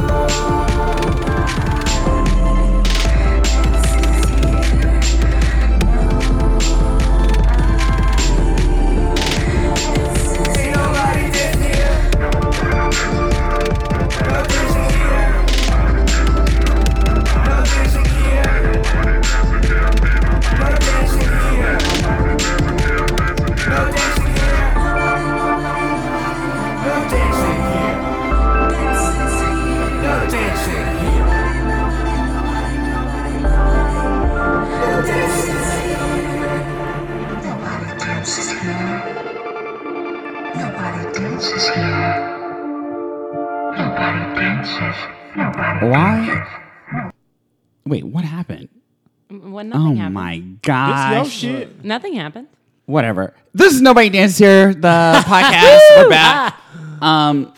Nobody Nothing happened. Whatever. This is Nobody Dance Here, the podcast. We're back. Um,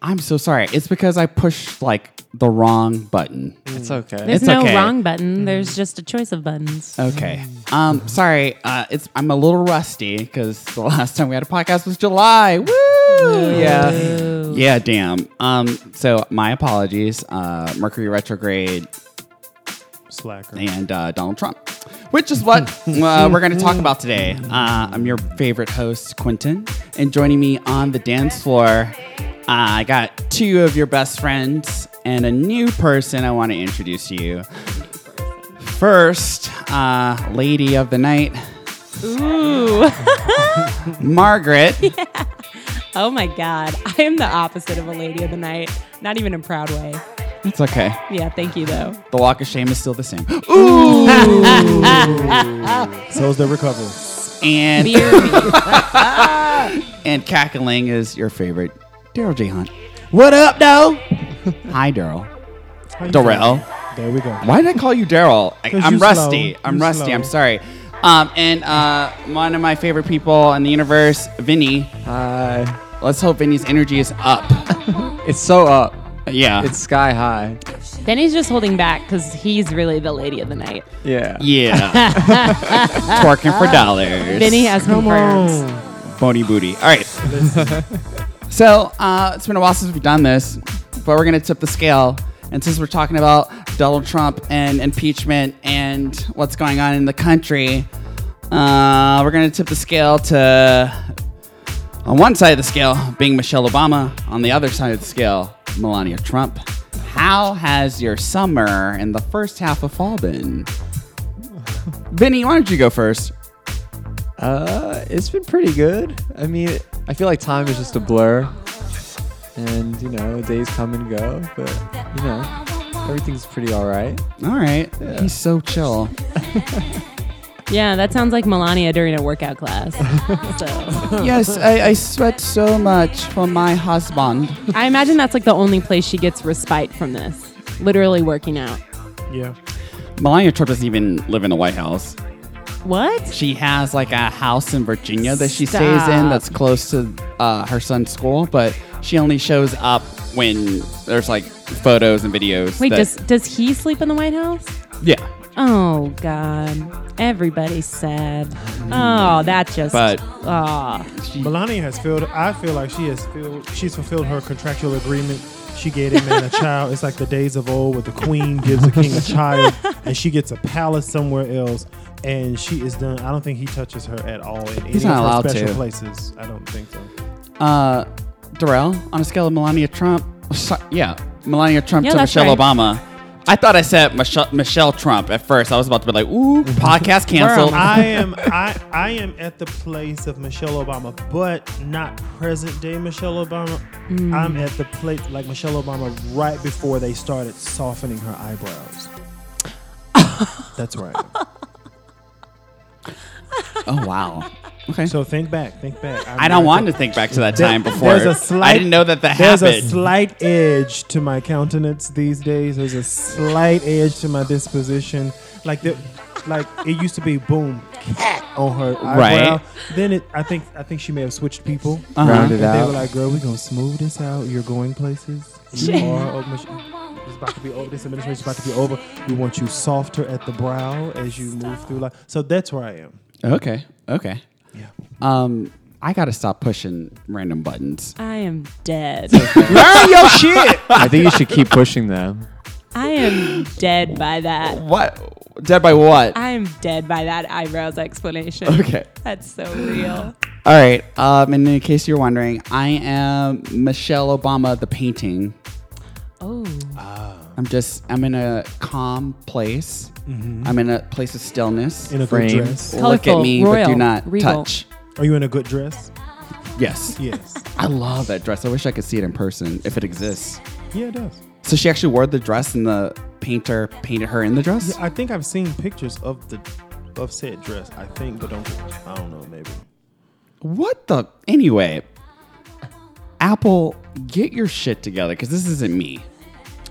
I'm so sorry. It's because I pushed like the wrong button. It's okay. There's It's no okay. wrong button. There's just a choice of buttons. Okay. Um, sorry. Uh, it's I'm a little rusty because the last time we had a podcast was July. Woo! Yeah. Yeah. Damn. Um. So my apologies. Uh, Mercury retrograde Slacker. and uh, Donald Trump, which is what uh, we're going to talk about today. Uh, I'm your favorite host, Quentin, and joining me on the dance floor, uh, I got two of your best friends and a new person I want to introduce to you. First, uh, lady of the night, Ooh. Margaret. oh my God. I am the opposite of a lady of the night. Not even in a proud way. It's okay. Yeah, thank you though. The walk of shame is still the same. Ooh. so is the recovery. And Beer me. and cackling is your favorite, Daryl J. Hunt. What up, though? Hi, Daryl. How you Darrell. There we go. Why did I call you Daryl? I- 'Cause I'm rusty. slow. I'm You rusty. slow. I'm sorry. Um, and uh, one of my favorite people in the universe, Vinny. Hi. Let's hope Vinny's energy is up. It's so up. Yeah. It's sky high. Benny's just holding back because he's really the lady of the night. Yeah. yeah. Twerking for dollars. Benny has confirmed. Bony booty. All right. so uh, it's been a while since we've done this, but we're gonna tip the scale. And since we're talking about Donald Trump and impeachment and what's going on in the country, uh, we're gonna tip the scale to on one side of the scale being Michelle Obama, on the other side of the scale Melania Trump. How has your summer and the first half of fall been? Vinny, why don't you go first? Uh, it's been pretty good. I mean, I feel like time is just a blur, and you know, days come and go. But you know, everything's pretty all right. All right. He's so chill. Yeah, that sounds like Melania during a workout class. so yes, I, I sweat so much for my husband. I imagine that's like the only place she gets respite from this. Literally working out. Yeah. Melania Trump doesn't even live in the White House. What? She has like a house in Virginia that she stays in that's close to uh, her son's school, but she only shows up when there's like photos and videos. Wait, that- does does he sleep in the White House? yeah, Oh God, everybody's sad. Oh, that just. But- oh, Melania has filled. I feel like she has filled. She's fulfilled her contractual agreement. She gave a man a child. It's like the days of old, where the queen gives a king a child, and she gets a palace somewhere else, and she is done. I don't think he touches her at all in He's any not of her allowed special to. places. I don't think so. uh, Darrell, on a scale of Melania Trump, so- yeah, Melania Trump Yeah, to that's Michelle right. Obama. I thought I said Michelle, Michelle Trump at first. I was about to be like, ooh, mhm. podcast canceled. I am I I am at the place of Michelle Obama, but not present day Michelle Obama. Mm. I'm at the place like Michelle Obama right before they started softening her eyebrows. That's right. Oh wow. Okay. So think back, think back. I'm I don't want to think back to that There- time before. There's a slight, I didn't know that that There's happened. a slight edge to my countenance these days. There's a slight edge to my disposition. Like the, like it used to be boom cat on her eyebrow. Right. Then it, I think, I think she may have switched people. Uh-huh. Round it And they were like, "Girl, we gonna smooth this out. You're going places. You are. oh, Mich- It's about to be over. This administration's about to be over. We want you softer at the brow as you move through life. So that's where I am. Okay. Okay. Yeah. Um, I gotta stop pushing random buttons. I am dead. Learn your shit. I think you should keep pushing them. I am dead by that. What? Dead by what? I am dead by that eyebrows explanation. Okay. That's so real. All right. Um, and in case you're wondering, I am Michelle Obama, the painting. Oh. I'm just, I'm in a calm place. Mm-hmm. I'm in a place of stillness. In a Frame. good dress. Look at Colorful, me, but do not regal. touch. Are you in a good dress? Yes. Yes. I love that dress. I wish I could see it in person if it exists. yeah, it does. So she actually wore the dress and the painter painted her in the dress? Yeah, I think I've seen pictures of the of said dress. I think, but don't. I don't know. Maybe. What the? Anyway, Apple, get your shit together because this isn't me.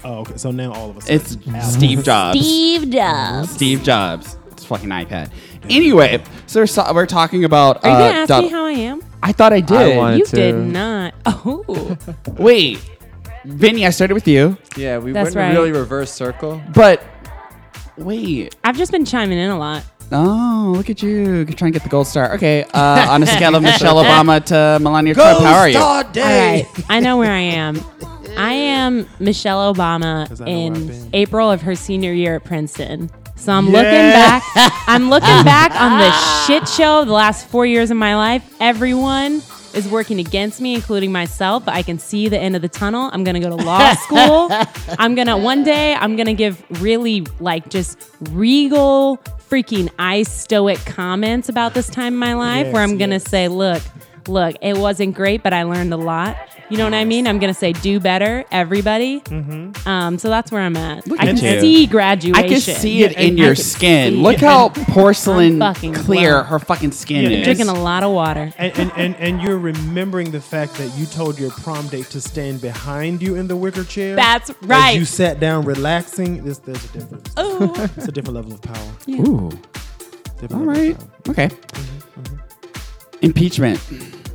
Oh, okay. So now all of a sudden, It's Steve Jobs. Steve Jobs. Steve Jobs. It's fucking iPad. Anyway, so we're, so- we're talking about. Are you uh, gonna ask dub- me how I am? I thought I did. I You to- did not. Oh. Wait, Vinny, I started with you, Yeah, we That's went right. really reverse circle. but wait. I've just been chiming in a lot. Oh, look at you. Trying to get the gold star. Okay, uh, on a scale of Michelle Obama to Melania Trump, how are you? All right. I know where I am. I am Michelle Obama 'Cause I know where I've in. April of her senior year at Princeton. So I'm Yeah. looking back. I'm looking back on the shit show of the last four years of my life. Everyone is working against me, including myself. But I can see the end of the tunnel. I'm gonna go to law school. I'm gonna one day. I'm gonna give really like just regal, freaking ice stoic comments about this time in my life, where I'm gonna yes. say, look, look, it wasn't great, but I learned a lot. You know what I mean? I'm gonna say do better, everybody. Mm-hmm. Um, so that's where I'm at. I at can you. see graduation. I can see it in and your skin. Look it. how porcelain fucking clear well. her fucking skin Yeah, is. Drinking a lot of water. and, and, and, and you're remembering the fact that you told your prom date to stand behind you in the wicker chair. That's As right. you sat down relaxing. This, there's a difference. Ooh. It's a different level of power. Ooh. Different All level of right. power. Okay. Mm-hmm, mm-hmm. Impeachment.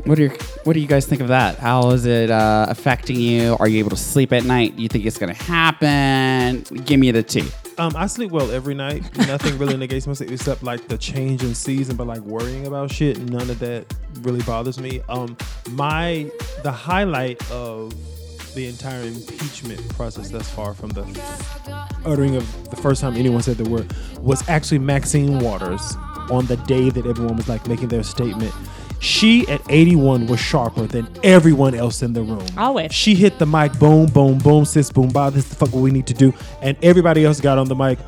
What do you What do you guys think of that? How is it uh, affecting you? Are you able to sleep at night? Do you think it's to happen? Give me the tea. Um, I sleep well every night. Nothing really negates my sleep except like the change in season, but like worrying about shit, none of that really bothers me. Um, my the highlight of the entire impeachment process thus far, from the uttering of the first time anyone said the word, was actually Maxine Waters on the day that everyone was like making their statement. She at 81 was sharper than everyone else in the room. Always. She hit the mic, boom, boom, boom, sis, boom, bob. This is the fuck what we need to do. And everybody else got on the mic.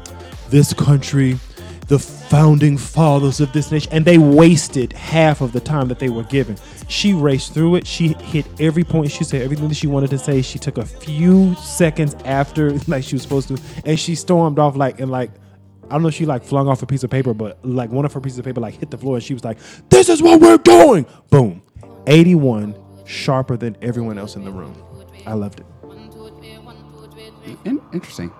This country, the founding fathers of this nation, and they wasted half of the time that they were given. She raced through it. She hit every point. She said everything that she wanted to say. She took a few seconds after, like she was supposed to, and she stormed off like and like. I don't know if she like flung off a piece of paper, but like one of her pieces of paper like hit the floor and she was like, This is what we're doing. Boom. 81, sharper than everyone else in the room. I loved it. In- interesting.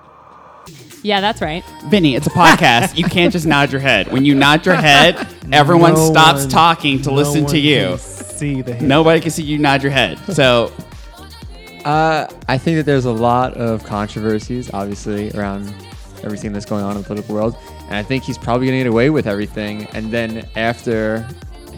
Yeah, that's right. Vinny, it's a podcast. you can't just nod your head. When you nod your head, everyone No stops one- talking to no listen one to you. can See the hit. Nobody can see you nod your head. So, Uh, I think that there's a lot of controversies, obviously, around everything that's going on in the political world, and I think he's probably going to get away with everything. And then after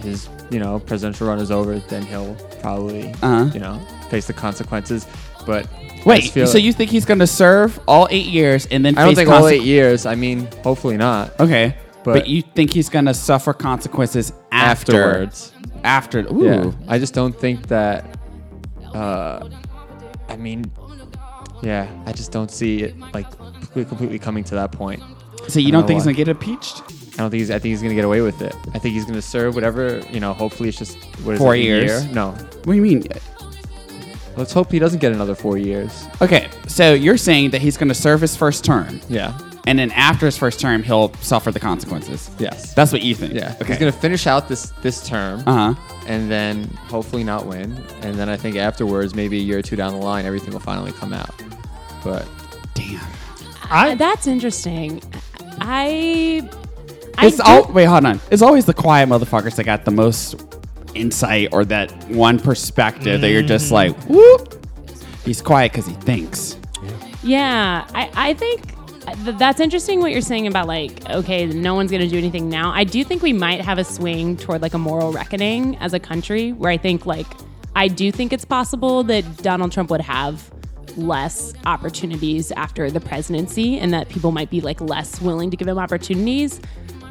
his, you know, presidential run is over, then he'll probably, Uh-huh. you know, face the consequences. But wait, so you think he's going to serve all eight years and then I don't think all eight years. I mean, hopefully not. Okay. But, But- you think he's going to suffer consequences after, Afterwards. After. Ooh. Yeah, I just don't think that. Uh, I mean, yeah, I just don't see it like completely- coming to that point. So you I don't think he's going to get impeached? I don't think he's. I think he's gonna get away with it. I think he's gonna serve whatever you know. Hopefully, it's just what is Four it, years. year? No, What do you mean? let's hope he doesn't get another four years. Okay, so you're saying that he's going to serve his first term, Yeah. And then after his first term, he'll suffer the consequences. Yes. That's what you think. yeah. Okay. He's gonna finish out this this term Uh huh. and then hopefully not win. And then I think afterwards, maybe a year or two down the line, everything will finally come out. But Damn. I That's interesting. I. I It's do- all wait, hold on. It's always the quiet motherfuckers that got the most insight or that one perspective that you're just like, whoop. He's quiet because he thinks. Yeah, I, I think Th- That's interesting what you're saying about like, okay, no one's going to do anything now. I do think we might have a swing toward like a moral reckoning as a country where I think like, I do think it's possible that Donald Trump would have less opportunities after the presidency and that people might be like less willing to give him opportunities.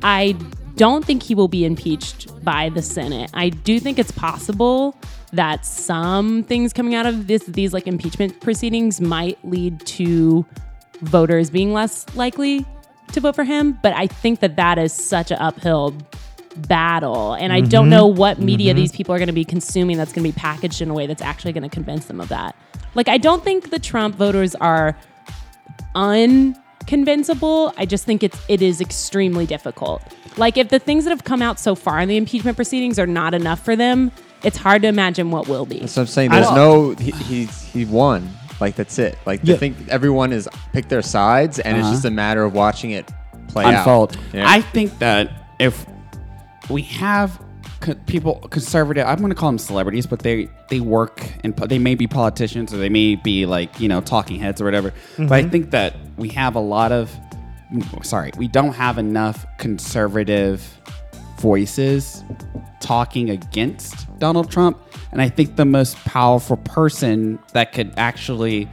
I don't think he will be impeached by the Senate. I do think it's possible that some things coming out of this these like impeachment proceedings might lead to voters being less likely to vote for him, but I think that that is such an uphill battle and I don't know what media these people are going to be consuming that's going to be packaged in a way that's actually going to convince them of that. Like I don't think the Trump voters are unconvincible. I just think it's it is extremely difficult. Like if the things that have come out so far in the impeachment proceedings are not enough for them, it's hard to imagine what will be. So I'm saying there's no he, he's he won. Like that's it. Like Yeah. I think everyone is picked their sides, and it's Uh-huh. just a matter of watching it play unfold. out. Yeah. I think that if we have co- people conservative, I'm going to call them celebrities, but they they work and they may be politicians or they may be like you know talking heads or whatever. But I think that we have a lot of sorry, we don't have enough conservative voices talking against Donald Trump, and I think the most powerful person that could actually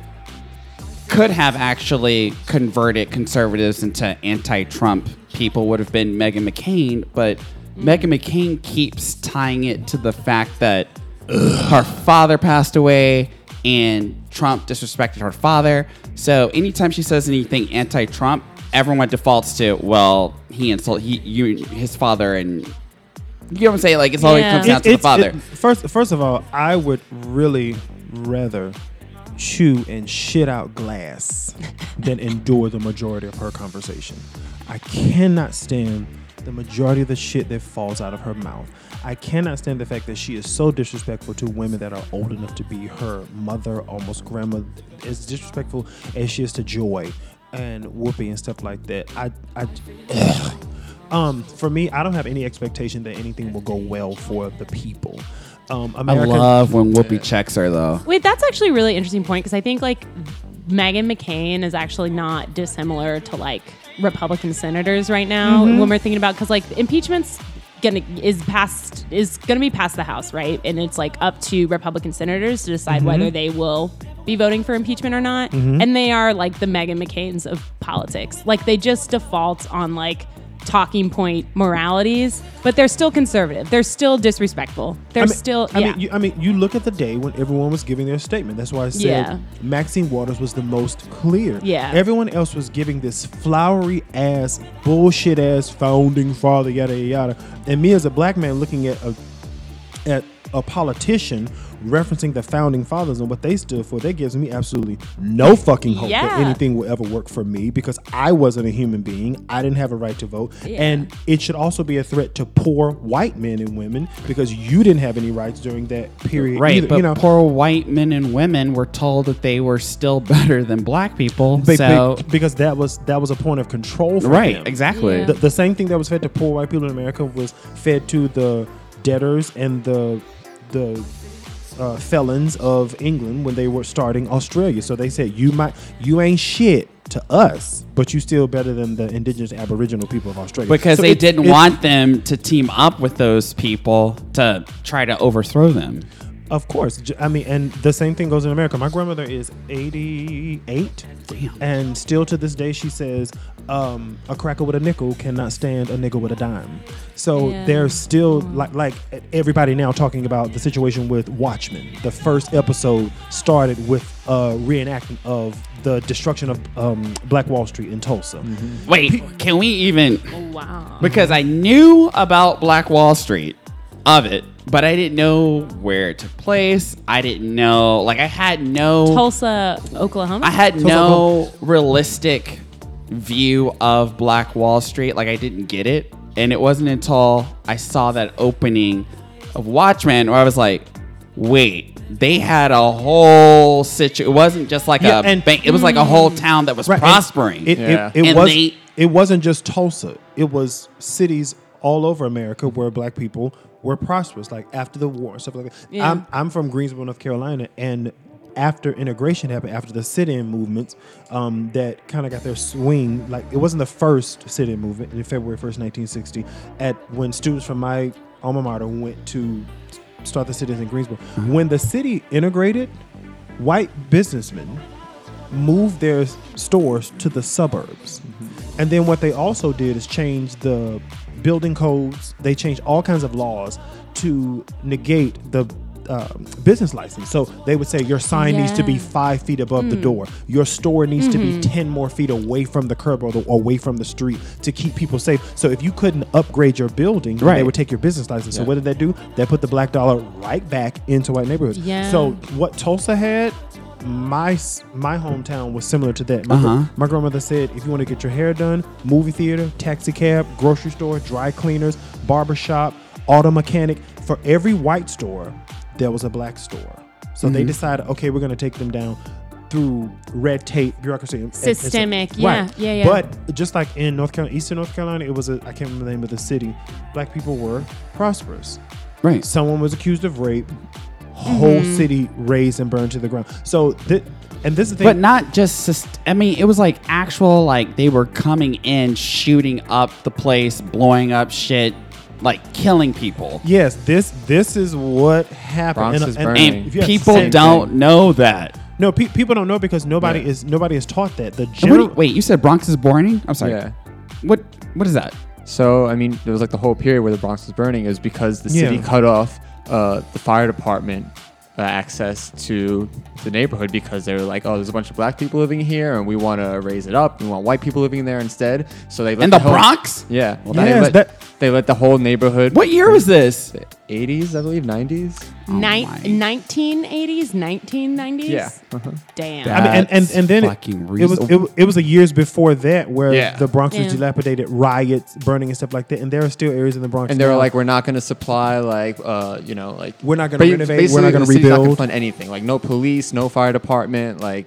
could have actually converted conservatives into anti-Trump people would have been Meghan McCain, but mm-hmm. Meghan McCain keeps tying it to the fact that her father passed away and Trump disrespected her father. So anytime she says anything anti-Trump, everyone defaults to, well, he insulted he you his father and you know what I'm saying? Like it's always Yeah. comes down It- to the it's- father. it- first, first of all, I would really rather chew and shit out glass than endure the majority of her conversation. I cannot stand the majority of the shit that falls out of her mouth. I cannot stand the fact that she is so disrespectful to women that are old enough to be her mother, almost grandma, as disrespectful as she is to Joy and Whoopi and stuff like that. I, I, ugh. Um, for me, I don't have any expectation that anything will go well for the people. Um, I love when Whoopi checks her though. Wait, that's actually a really interesting point because I think like Megan McCain is actually not dissimilar to like Republican senators right now Mm-hmm. when we're thinking about because like impeachment's gonna is passed is gonna be passed the House right and it's like up to Republican senators to decide Mm-hmm. whether they will be voting for impeachment or not and they are like the Megan McCains of politics like they just default on like talking point moralities but they're still conservative they're still disrespectful they're I mean, still I yeah mean, you, I mean, you look at the day when everyone was giving their statement. That's why I said Yeah. Maxine Waters was the most clear. Yeah. Everyone else was giving this flowery ass, bullshit ass founding father, yada yada. yada. And me as a black man looking at a at a politician referencing the founding fathers and what they stood for, that gives me absolutely no fucking hope that anything will ever work for me because I wasn't a human being. I didn't have a right to vote. Yeah. And it should also be a threat to poor white men and women because you didn't have any rights during that period. Right, either, but you know, poor white men and women were told that they were still better than black people. be- be- so because that was that was a point of control for right, them. exactly. Yeah. The, the same thing that was fed to poor white people in America was fed to the debtors and the the uh, felons of England when they were starting Australia. So they said, "You might, you ain't shit to us, but you still better than the indigenous Aboriginal people of Australia." because So they it- didn't it- want them to team up with those people to try to overthrow them. Of course. I mean, and the same thing goes in America. My grandmother is 88. And still to this day, she says, um, a cracker with a nickel cannot stand a nigger with a dime. So Yeah. there's still, like, like everybody now talking about the situation with Watchmen. The first episode started with a reenactment of the destruction of um, Black Wall Street in Tulsa. Wait, can we even? wow Because I knew about Black Wall Street, of it, but I didn't know where it took place. I didn't know, like, I had no. Tulsa, Oklahoma. I had Tulsa, no realistic view of Black Wall Street. Like I didn't get it, and it wasn't until I saw that opening of Watchmen where I was like, "Wait, they had a whole situation. It wasn't just like Yeah, a and- bank. It was like a whole town that was Right, and prospering." It, Yeah. it, it And was. they- it wasn't just Tulsa. It was cities all over America where black people were prosperous. Like after the war and stuff like that. Yeah. I'm I'm from Greensboro, North Carolina, and after integration happened, after the sit-in movements, um, that kind of got their swing. Like it wasn't the first sit-in movement in February first, nineteen sixty, at when students from my alma mater went to start the sit-ins in Greensboro. When the city integrated, white businessmen moved their stores to the suburbs. And then what they also did is change the building codes. They changed all kinds of laws to negate the um, business license. So they would say your sign needs to be five feet above the door. Your store needs to be 10 more feet away from the curb or the, away from the street to keep people safe. So if you couldn't upgrade your building, then they would take your business license. So what did that do? They put the black dollar right back into white neighborhoods. Yeah. So what Tulsa had, my my hometown was similar to that. My, Uh-huh. my grandmother said, if you want to get your hair done, movie theater, taxi cab, grocery store, dry cleaners, barber shop, auto mechanic, for every white store, there was a black store. So they decided, okay, we're going to take them down through red tape, bureaucracy, and- and- and Systemic, yeah, Right. yeah, yeah. But just like in North Carolina, Eastern North Carolina, it was a I can't remember the name of the city. Black people were prosperous Right. someone was accused of rape whole Mm-hmm. city razed and burned to the ground so th- and this is the thing But not just. I mean, it was like actual. Like they were coming in, shooting up the place, blowing up shit, like killing people. yes this this is what happened Bronx And- is and- burning. And if you have people don't thing. know that. no pe- people don't know because nobody Yeah. is nobody is taught that the And what do general you- wait, you said Bronx is burning? I'm sorry. Yeah. What? What is that? So I mean, there was like the whole period where the Bronx was burning is because the city Yeah. cut off uh, the fire department uh, access to the neighborhood because they were like, oh, there's a bunch of black people living here, and we want to raise it up. We want white people living there instead. So they let In the whole- Bronx? Yeah. Well, they, let, that- they let the whole neighborhood. What year was this? 80s, I believe, 90s. Ni- 1980s, 1990s. Yeah. Uh-huh. Damn. I mean, and, and, and then it, fucking it was it, was- it was a years before that where Yeah. the Bronx was Yeah. dilapidated, riots, burning and stuff like that, and there are still areas in the Bronx. And they were now- like, we're not going to supply like, uh, you know, like We're not gonna renovate, we're not gonna the city's Not gonna fund anything. Like no police, no fire department, like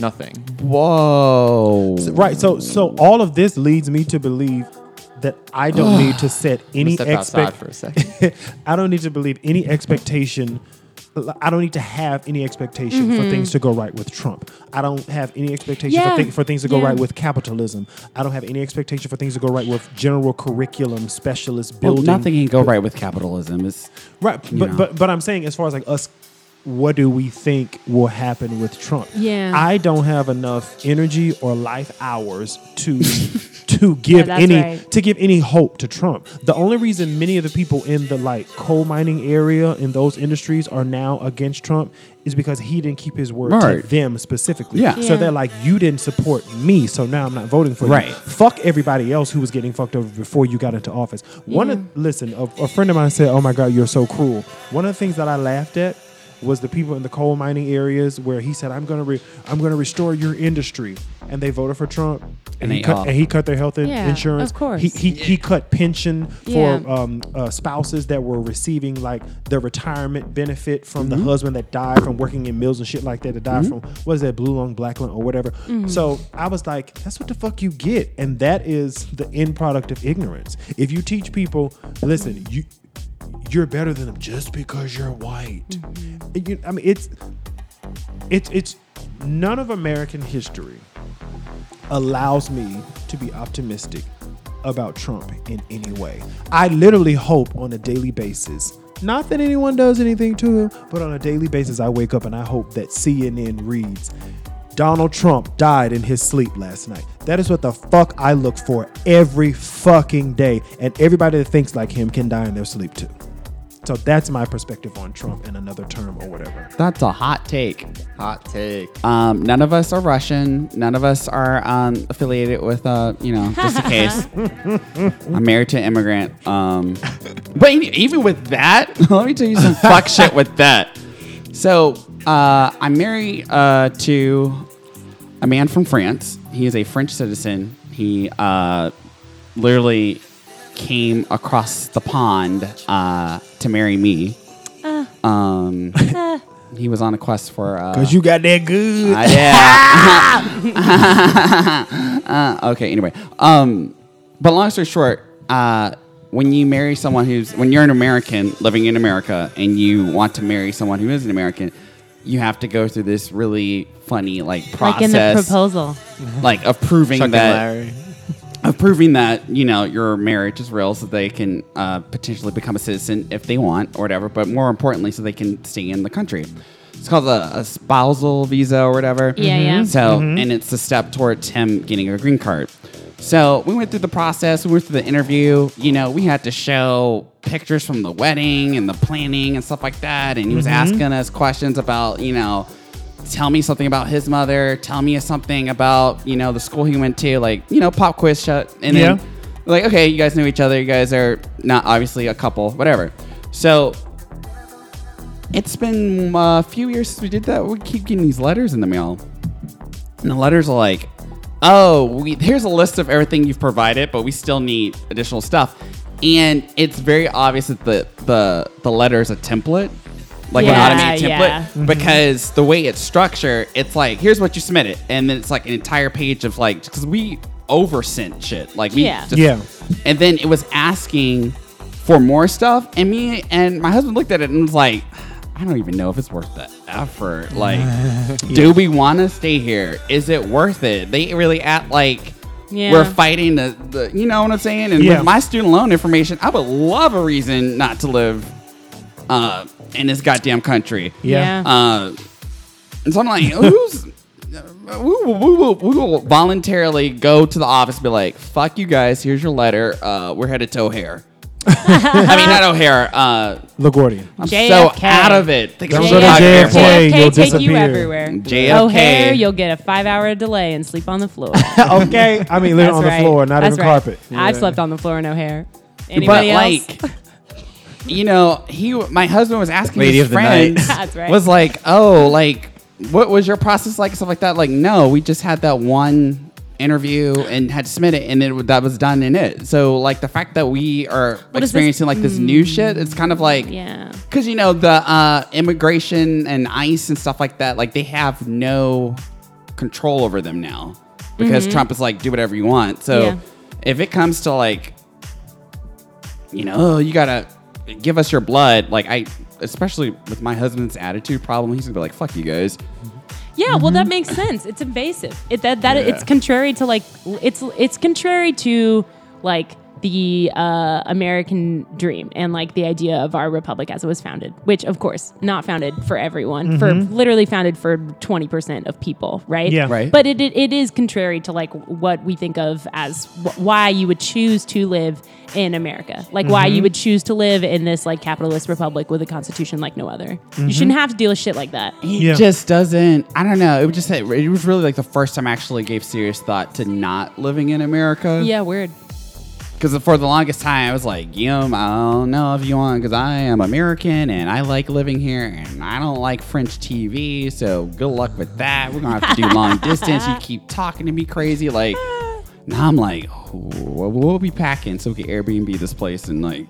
nothing. Whoa. right. So so all of this leads me to believe that I don't need to set any expect for a second. I don't need to believe any expectation. I don't need to have any expectation for mm-hmm. things to go right with Trump. I don't have any expectation Yeah. for, thi- for things to go Yeah. right with capitalism. I don't have any expectation for things to go right with general curriculum specialist Well, building. nothing can go right with capitalism. It's Right, but, know. but but I'm saying as far as like us, what do we think will happen with Trump? Yeah. I don't have enough energy or life hours to to give that's any right. to give any hope to Trump. The only reason many of the people in the like coal mining area in those industries are now against Trump is because he didn't keep his word Right. to them specifically. Yeah. So they're like, you didn't support me, so now I'm not voting for Right. you. Fuck everybody else who was getting fucked over before you got into office. One of listen, a, a friend of mine said, "Oh my God, you're so cruel." One of the things that I laughed at was the people in the coal mining areas where he said, "I'm gonna, re- I'm gonna restore your industry," and they voted for Trump, and, And he cut, all- and he cut their health in- Yeah, insurance. of course. he he, he cut pension for Yeah. um, uh, spouses that were receiving like the retirement benefit from Mm-hmm. the husband that died from working in mills and shit like that. That died from what is that blue lung, black lung, or whatever. So I was like, that's what the fuck you get, and that is the end product of ignorance. If you teach people, listen, you you're better than them just because you're white. Mm-hmm. You- I mean, it's it's it's none of American history allows me to be optimistic about Trump in any way. I literally hope on a daily basis. Not that anyone does anything to him, but on a daily basis, I wake up and I hope that CNN reads Donald Trump died in his sleep last night. That is what the fuck I look for every fucking day. And everybody that thinks like him can die in their sleep too. So that's my perspective on Trump in another term or whatever. that's a hot take. Hot take. Um, none of us are Russian. None of us are um, affiliated with, uh, you know, just in case. I'm married to an immigrant. Um, but even with that, let me tell you some fuck shit with that. So uh, I'm married uh, to a man from France. He is a French citizen. He uh, literally came across the pond uh, to marry me. Um, he was on a quest for. Uh, Cause you got that good. uh, yeah. uh, okay. Anyway, um, but long story short, uh, when you marry someone who's when you're an American living in America and you want to marry someone who is an American, you have to go through this really funny like process, Like in the proposal. like of proving Chuck that Larry. of proving that you know your marriage is real, so they can uh, potentially become a citizen if they want or whatever. But more importantly, so they can stay in the country. It's called a, a spousal visa or whatever. Yeah, yeah. So, and it's a step towards him getting a green card. So we went through the process. We went through the interview. You know, we had to show pictures from the wedding and the planning and stuff like that. And he was mm-hmm. asking us questions about, you know, tell me something about his mother. Tell me something about, you know, the school he went to. Like, you know, pop quiz shut. And then, Yeah. like, okay, you guys know each other. You guys are not obviously a couple, whatever. So it's been a few years since we did that. We keep getting these letters in the mail. And the letters are like, oh, we, here's a list of everything you've provided, but we still need additional stuff. And it's very obvious that the, the, the letter is a template, like Yeah, an automated template, yeah. because the way it's structured, it's like, here's what you submitted. And then it's like an entire page of like, because we oversent shit. Like, we Yeah. just, Yeah. And then it was asking for more stuff. And me and my husband looked at it and was like, I don't even know if it's worth the effort. Like, do we want to stay here? Is it worth it? They really act like Yeah. we're fighting the, the, you know what I'm saying? And Yeah. with my student loan information, I would love a reason not to live uh, in this goddamn country. Yeah. Uh, and so I'm like, who's. We will, we, will, we will voluntarily go to the office and be like, fuck you guys, here's your letter. Uh, we're headed to O'Hare. I mean, not O'Hare. Uh, LaGuardia. I'm so JFK. out of it. Think Don't I'm go to out. JFK. JFK you'll take you disappear. everywhere. JFK. O'Hare, you'll get a five-hour delay and sleep on the floor. okay. I mean, literally That's on right. the floor, not That's even right. carpet. I've slept on the floor in O'Hare. Anybody but else? like, you know, he, my husband was asking Lady his of the friends. That's right. was like, oh, like, what was your process like, stuff like that. Like, no, we just had that one interview and had to submit it, and it that was done in it. So, like, the fact that we are What is this- experiencing like this new shit, it's kind of like, yeah. because you know the uh, immigration and ICE and stuff like that, like they have no control over them now because Trump is like, do whatever you want. So Mm-hmm. Yeah. if it comes to like, you know, oh, you gotta give us your blood, like I, especially with my husband's attitude problem, he's gonna be like, fuck you guys. Yeah, well, that mm-hmm. makes sense. It's invasive. It that that Yeah. it's contrary to like it's it's contrary to like the uh, American dream and like the idea of our republic as it was founded, which of course not founded for everyone, for mm-hmm. literally founded for twenty percent of people, right? Yeah. Right. But it, it, it is contrary to like what we think of as wh- why you would choose to live in America, like why you mm-hmm. would choose to live in this like capitalist republic with a constitution like no other. You mm-hmm. shouldn't have to deal with shit like that. It Yeah. just doesn't. I don't know. It was just it was really like the first time I actually gave serious thought to not living in America. Yeah, weird. Because for the longest time, I was like, Yum, I don't know if you want, because I am American and I like living here and I don't like French TV. So good luck with that. We're going to have to do long distance. You keep talking to me crazy. Like, now I'm like, oh, we'll we'll be packing so we can Airbnb this place and like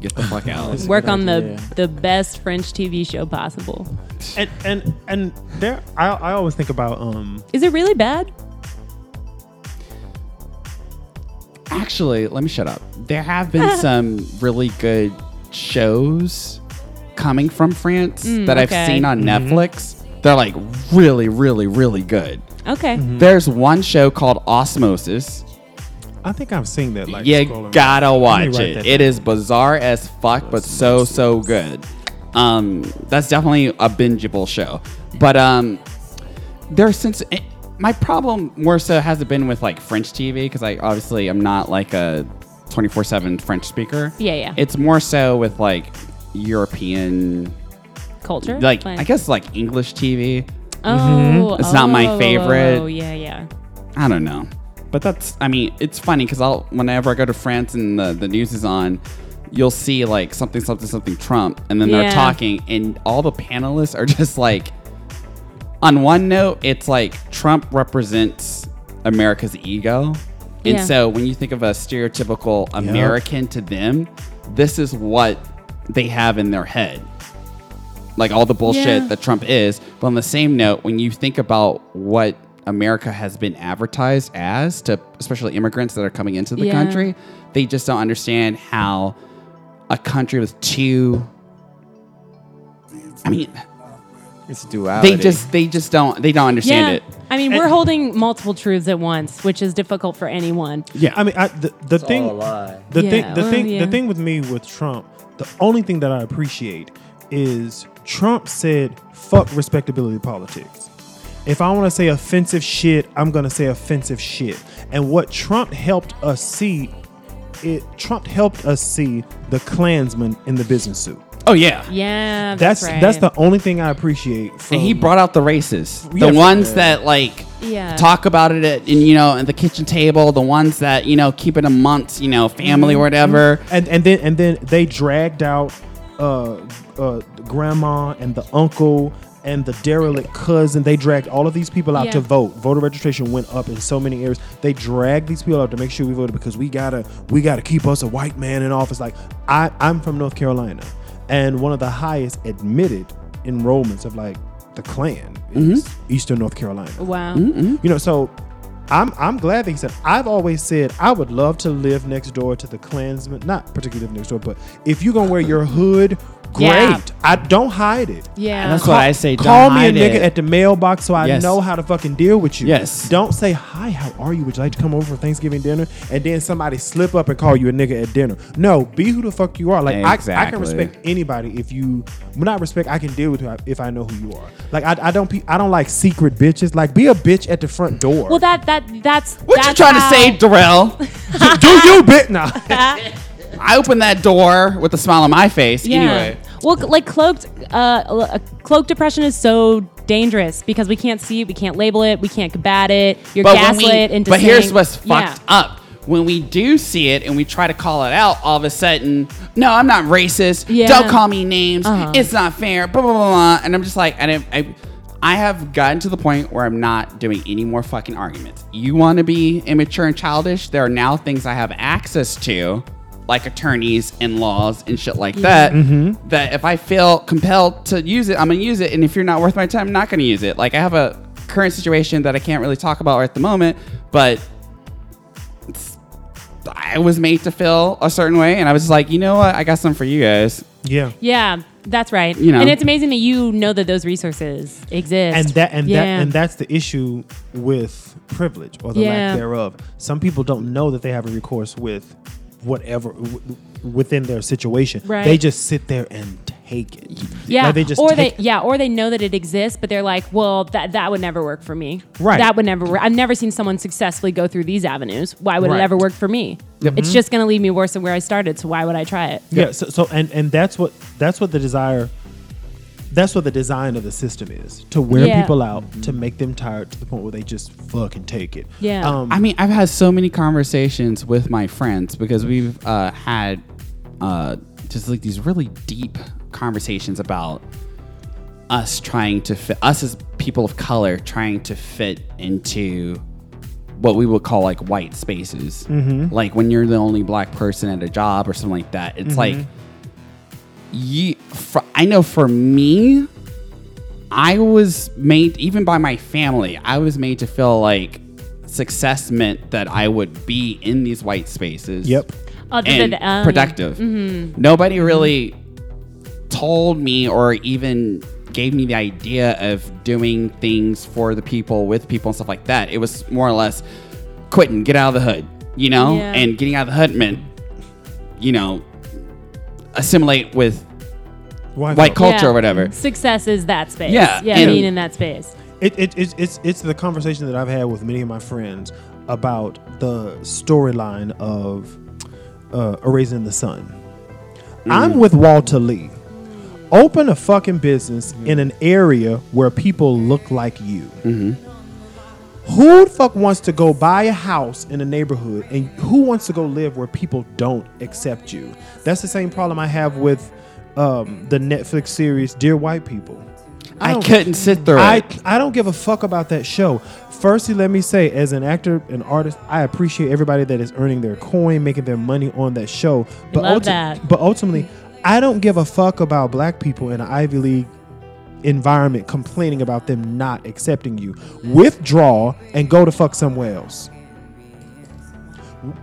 get the fuck out. Work on the the best French TV show possible. And and and there, I, I always think about um. Is it really bad? Actually, let me shut up. There have been some really good shows coming from France that I've seen on Netflix. They're like really, really, really good. Okay. There's one show called Osmosis. I think I've seen that. Like, you scrolling gotta Let watch write it. that It down. is bizarre as fuck, but so so good. Um, that's definitely a bingeable show. But um, there's since it, my problem more so hasn't been with like French TV because I obviously am not like a 24 seven French speaker. Yeah, yeah. It's more so with like European, Culture? like I guess like English TV. Oh, mm-hmm. It's not my oh, oh, oh, oh favorite. Oh, yeah, yeah. I don't know. But that's, I mean, it's funny because I'll, whenever I go to France and the, the news is on, you'll see like something, something, something Trump, and then they're talking, and all the panelists are just like, on one note, it's like Trump represents America's ego. And Yeah. so when you think of a stereotypical American to them, this is what they have in their head. Like all the bullshit Yeah. that Trump is. But on the same note, when you think about what America has been advertised as to especially immigrants that are coming into the Yeah. country, they just don't understand how a country with two I mean It's duality. they just they just don't they don't understand it. I mean, we're holding multiple truths at once, which is difficult for anyone. Yeah, I mean, I, the the thing, all a lie. the Yeah, thing, the well, thing, yeah. the thing with me with Trump, the only thing that I appreciate is Trump said, "Fuck respectability politics." If I want to say offensive shit, I'm gonna say offensive shit. And what Trump helped us see, it Trump helped us see the Klansman in the business suit. Oh yeah. Yeah, That's that's that's, right. the only thing I appreciate. From, And he brought out the races, Yeah, the for- ones that like Yeah. talk about it at in, you know at the kitchen table, the ones that you know keep it amongst you know family Mm-hmm. or whatever. and and then and then they dragged out uh, uh, grandma and the uncle and the derelict cousin. They dragged all of these people out Yeah. to vote. Voter registration went up in so many areas. They dragged these people out to make sure we voted because we gotta we gotta keep us a white man in office. Like I I'm from North Carolina, and one of the highest admitted enrollments of like the Klan is mm-hmm. Eastern North Carolina. wow. Mm-hmm. You know, so I'm I'm glad that he said. I've always said I would love to live next door to the Klansman. Not particularly live next door, but if you're gonna wear your hood, great. Yeah. I don't hide it. Yeah. And that's what I say. Don't Call me a nigga it. at the mailbox so I Yes. know how to fucking deal with you. Yes. Don't say hi. How are you? Would you like to come over for Thanksgiving dinner? And then somebody slip up and call you a nigga at dinner. No, be who the fuck you are. Like I, I can respect anybody if you well, not respect. I can deal with you if I know who you are. Like I, I don't pe- I don't like secret bitches. Like be a bitch at the front door. Well, that that that's What you that's trying how- to say, Darrell? do, do you bit now? I opened that door with a smile on my face. Yeah. Anyway, Well, like cloaked, uh, cloaked depression is so dangerous because we can't see it, we can't label it, we can't combat it. You're when gaslit we, into but here's what's Yeah. fucked up. When we do see it and we try to call it out, all of a sudden, no, I'm not racist. Yeah. Don't call me names. Uh-huh. It's not fair. Blah blah blah. blah. And I'm just like, and I, I, I have gotten to the point where I'm not doing any more fucking arguments. You want to be immature and childish? There are now things I have access to, like attorneys and laws and shit like that. Mm-hmm. That if I feel compelled to use it, I'm gonna use it. And if you're not worth my time, I'm not gonna use it. Like I have a current situation that I can't really talk about at the moment, but I was made to feel a certain way, and I was just like, you know what? I got something for you guys. yeah. Yeah, that's right. You know. and it's amazing that you know that those resources exist. And that and yeah. that and that's the issue with privilege or the Yeah. lack thereof. Some people don't know that they have a recourse with whatever w- within their situation. Right. They just sit there and take it. Yeah, Like, they just or they yeah, or they know that it exists, but they're like, well, that that would never work for me. Right. That would never work. I've never seen someone successfully go through these avenues. Why would Right. it ever work for me? It's just going to leave me worse than where I started. So why would I try it? Yeah. So, so and and that's what that's what the desire. That's what the design of the system is to wear Yeah. people out to make them tired to the point where they just fucking take it. Yeah. Um, I mean, I've had so many conversations with my friends because we've uh, had uh, just like these really deep conversations about us trying to fit us as people of color trying to fit into what we would call like white spaces. Like when you're the only black person at a job or something like that. It's like you. For, I know for me, I was made even by my family. I was made to feel like success meant that I would be in these white spaces. Yep. Other And than- um, productive. Nobody really told me or even gave me the idea of doing things for the people with people and stuff like that. It was more or less quitting, get out of the hood, you know? Yeah. And getting out of the hood meant, you know, assimilate with white folk. culture or whatever. Success is that space. Yeah, Yeah, and- being in that space. It, it, it's, it's, it's the conversation that I've had with many of my friends about the storyline of uh, A Raisin the Sun. I'm with Walter Lee. Open a fucking business in an area where people look like you. Who the fuck wants to go buy a house in a neighborhood and who wants to go live where people don't accept you? That's the same problem I have with um, the Netflix series Dear White People. I, don't- couldn't sit through I, it. I don't give a fuck about that show. Firstly, let me say, as an actor and artist, I appreciate everybody that is earning their coin, making their money on that show. But Love that. But ultimately, I don't give a fuck about black people in an Ivy League environment complaining about them not accepting you. Withdraw and go to fuck somewhere else.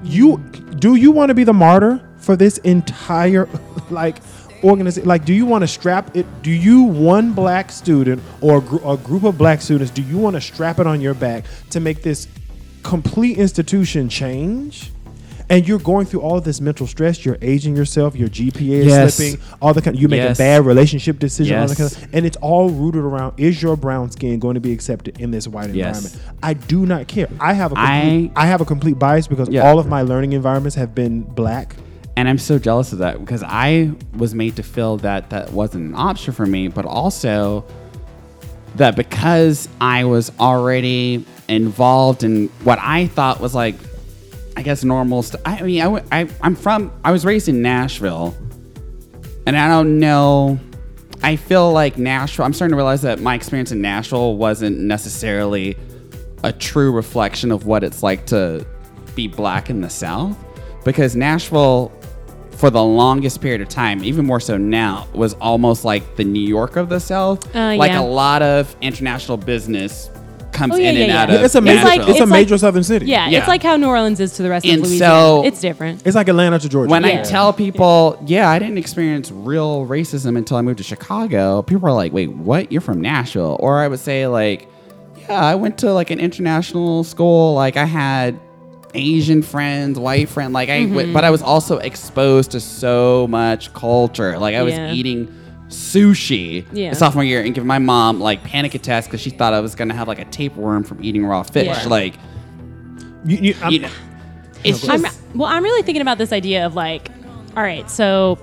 You do you want to be the martyr for this entire like organization? Like, do you want to strap it? Do you one black student or a, gr- a group of black students? Do you want to strap it on your back to make this complete institution change? And you're going through all of this mental stress. You're aging yourself. Your GPA is Yes. slipping. All the kind. You make Yes. a bad relationship decision. All the kind Yes. of, and it's all rooted around: is your brown skin going to be accepted in this white Yes. environment? I do not care. I have a I- complete, I, have a complete bias because Yeah. all of my learning environments have been black. and I'm so jealous of that because I was made to feel that that wasn't an option for me, but also that because I was already involved in what I thought was like, I guess normal stuff. I mean, I, I'm from I was raised in Nashville, and I don't know. I feel like Nashville. I'm starting to realize that my experience in Nashville wasn't necessarily a true reflection of what it's like to be black in the South, because Nashville, for the longest period of time, even more so now, was almost like the New York of the South. Uh, like yeah. a lot of international business comes Oh, yeah, in and yeah, out of. It's a It's major, like- it's a it's like- major southern city. Yeah, Yeah. it's like how New Orleans is to the rest And of Louisiana. so- it's different. It's like Atlanta to Georgia. When I tell people, yeah, I didn't experience real racism until I moved to Chicago, people are like, wait, what? You're from Nashville. Or I would say, like, yeah, I went to like an international school. Like, I had Asian friends, white friends. Like, I, went, mm-hmm. but I was also exposed to so much culture. Like, I was Yeah. eating sushi Yeah. sophomore year and give my mom like panic attacks because she thought I was going to have like a tapeworm from eating raw fish. Yeah. Like, you, you, I'm- you know, it's just. I'm, well, I'm really thinking about this idea of like, all right, so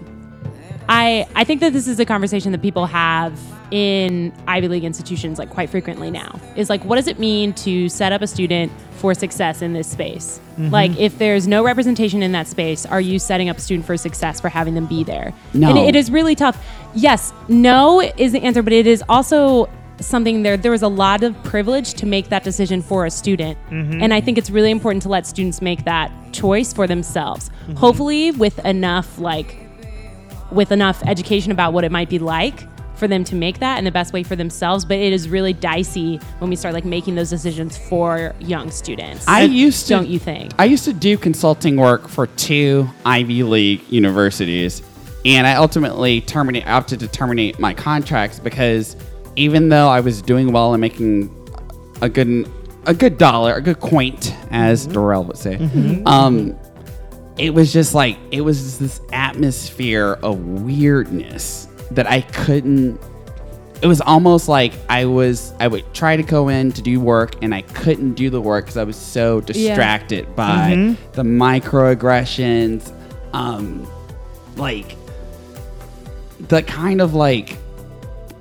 I I think that this is a conversation that people have in Ivy League institutions like quite frequently now. Is like, what does it mean to set up a student for success in this space? Mm-hmm. Like, if there's no representation in that space, are you setting up a student for success for having them be there? No. and it- it is really tough. Yes, no is the answer, but it is also something there there was a lot of privilege to make that decision for a student. Mm-hmm. And i think it's really important to let students make that choice for themselves. Mm-hmm. Hopefully with enough like with enough education about what it might be like for them to make that in the best way for themselves but it is really dicey when we start like making those decisions for young students. I used to don't you think? I used to do consulting work for two Ivy League universities, and I ultimately terminate opted to terminate my contracts because even though I was doing well and making a good a good dollar, a good quaint, as Darrell would say, um, it was just like it was just this atmosphere of weirdness that I couldn't it was almost like I was I would try to go in to do work and I couldn't do the work because I was so distracted by the microaggressions, um, like the kind of like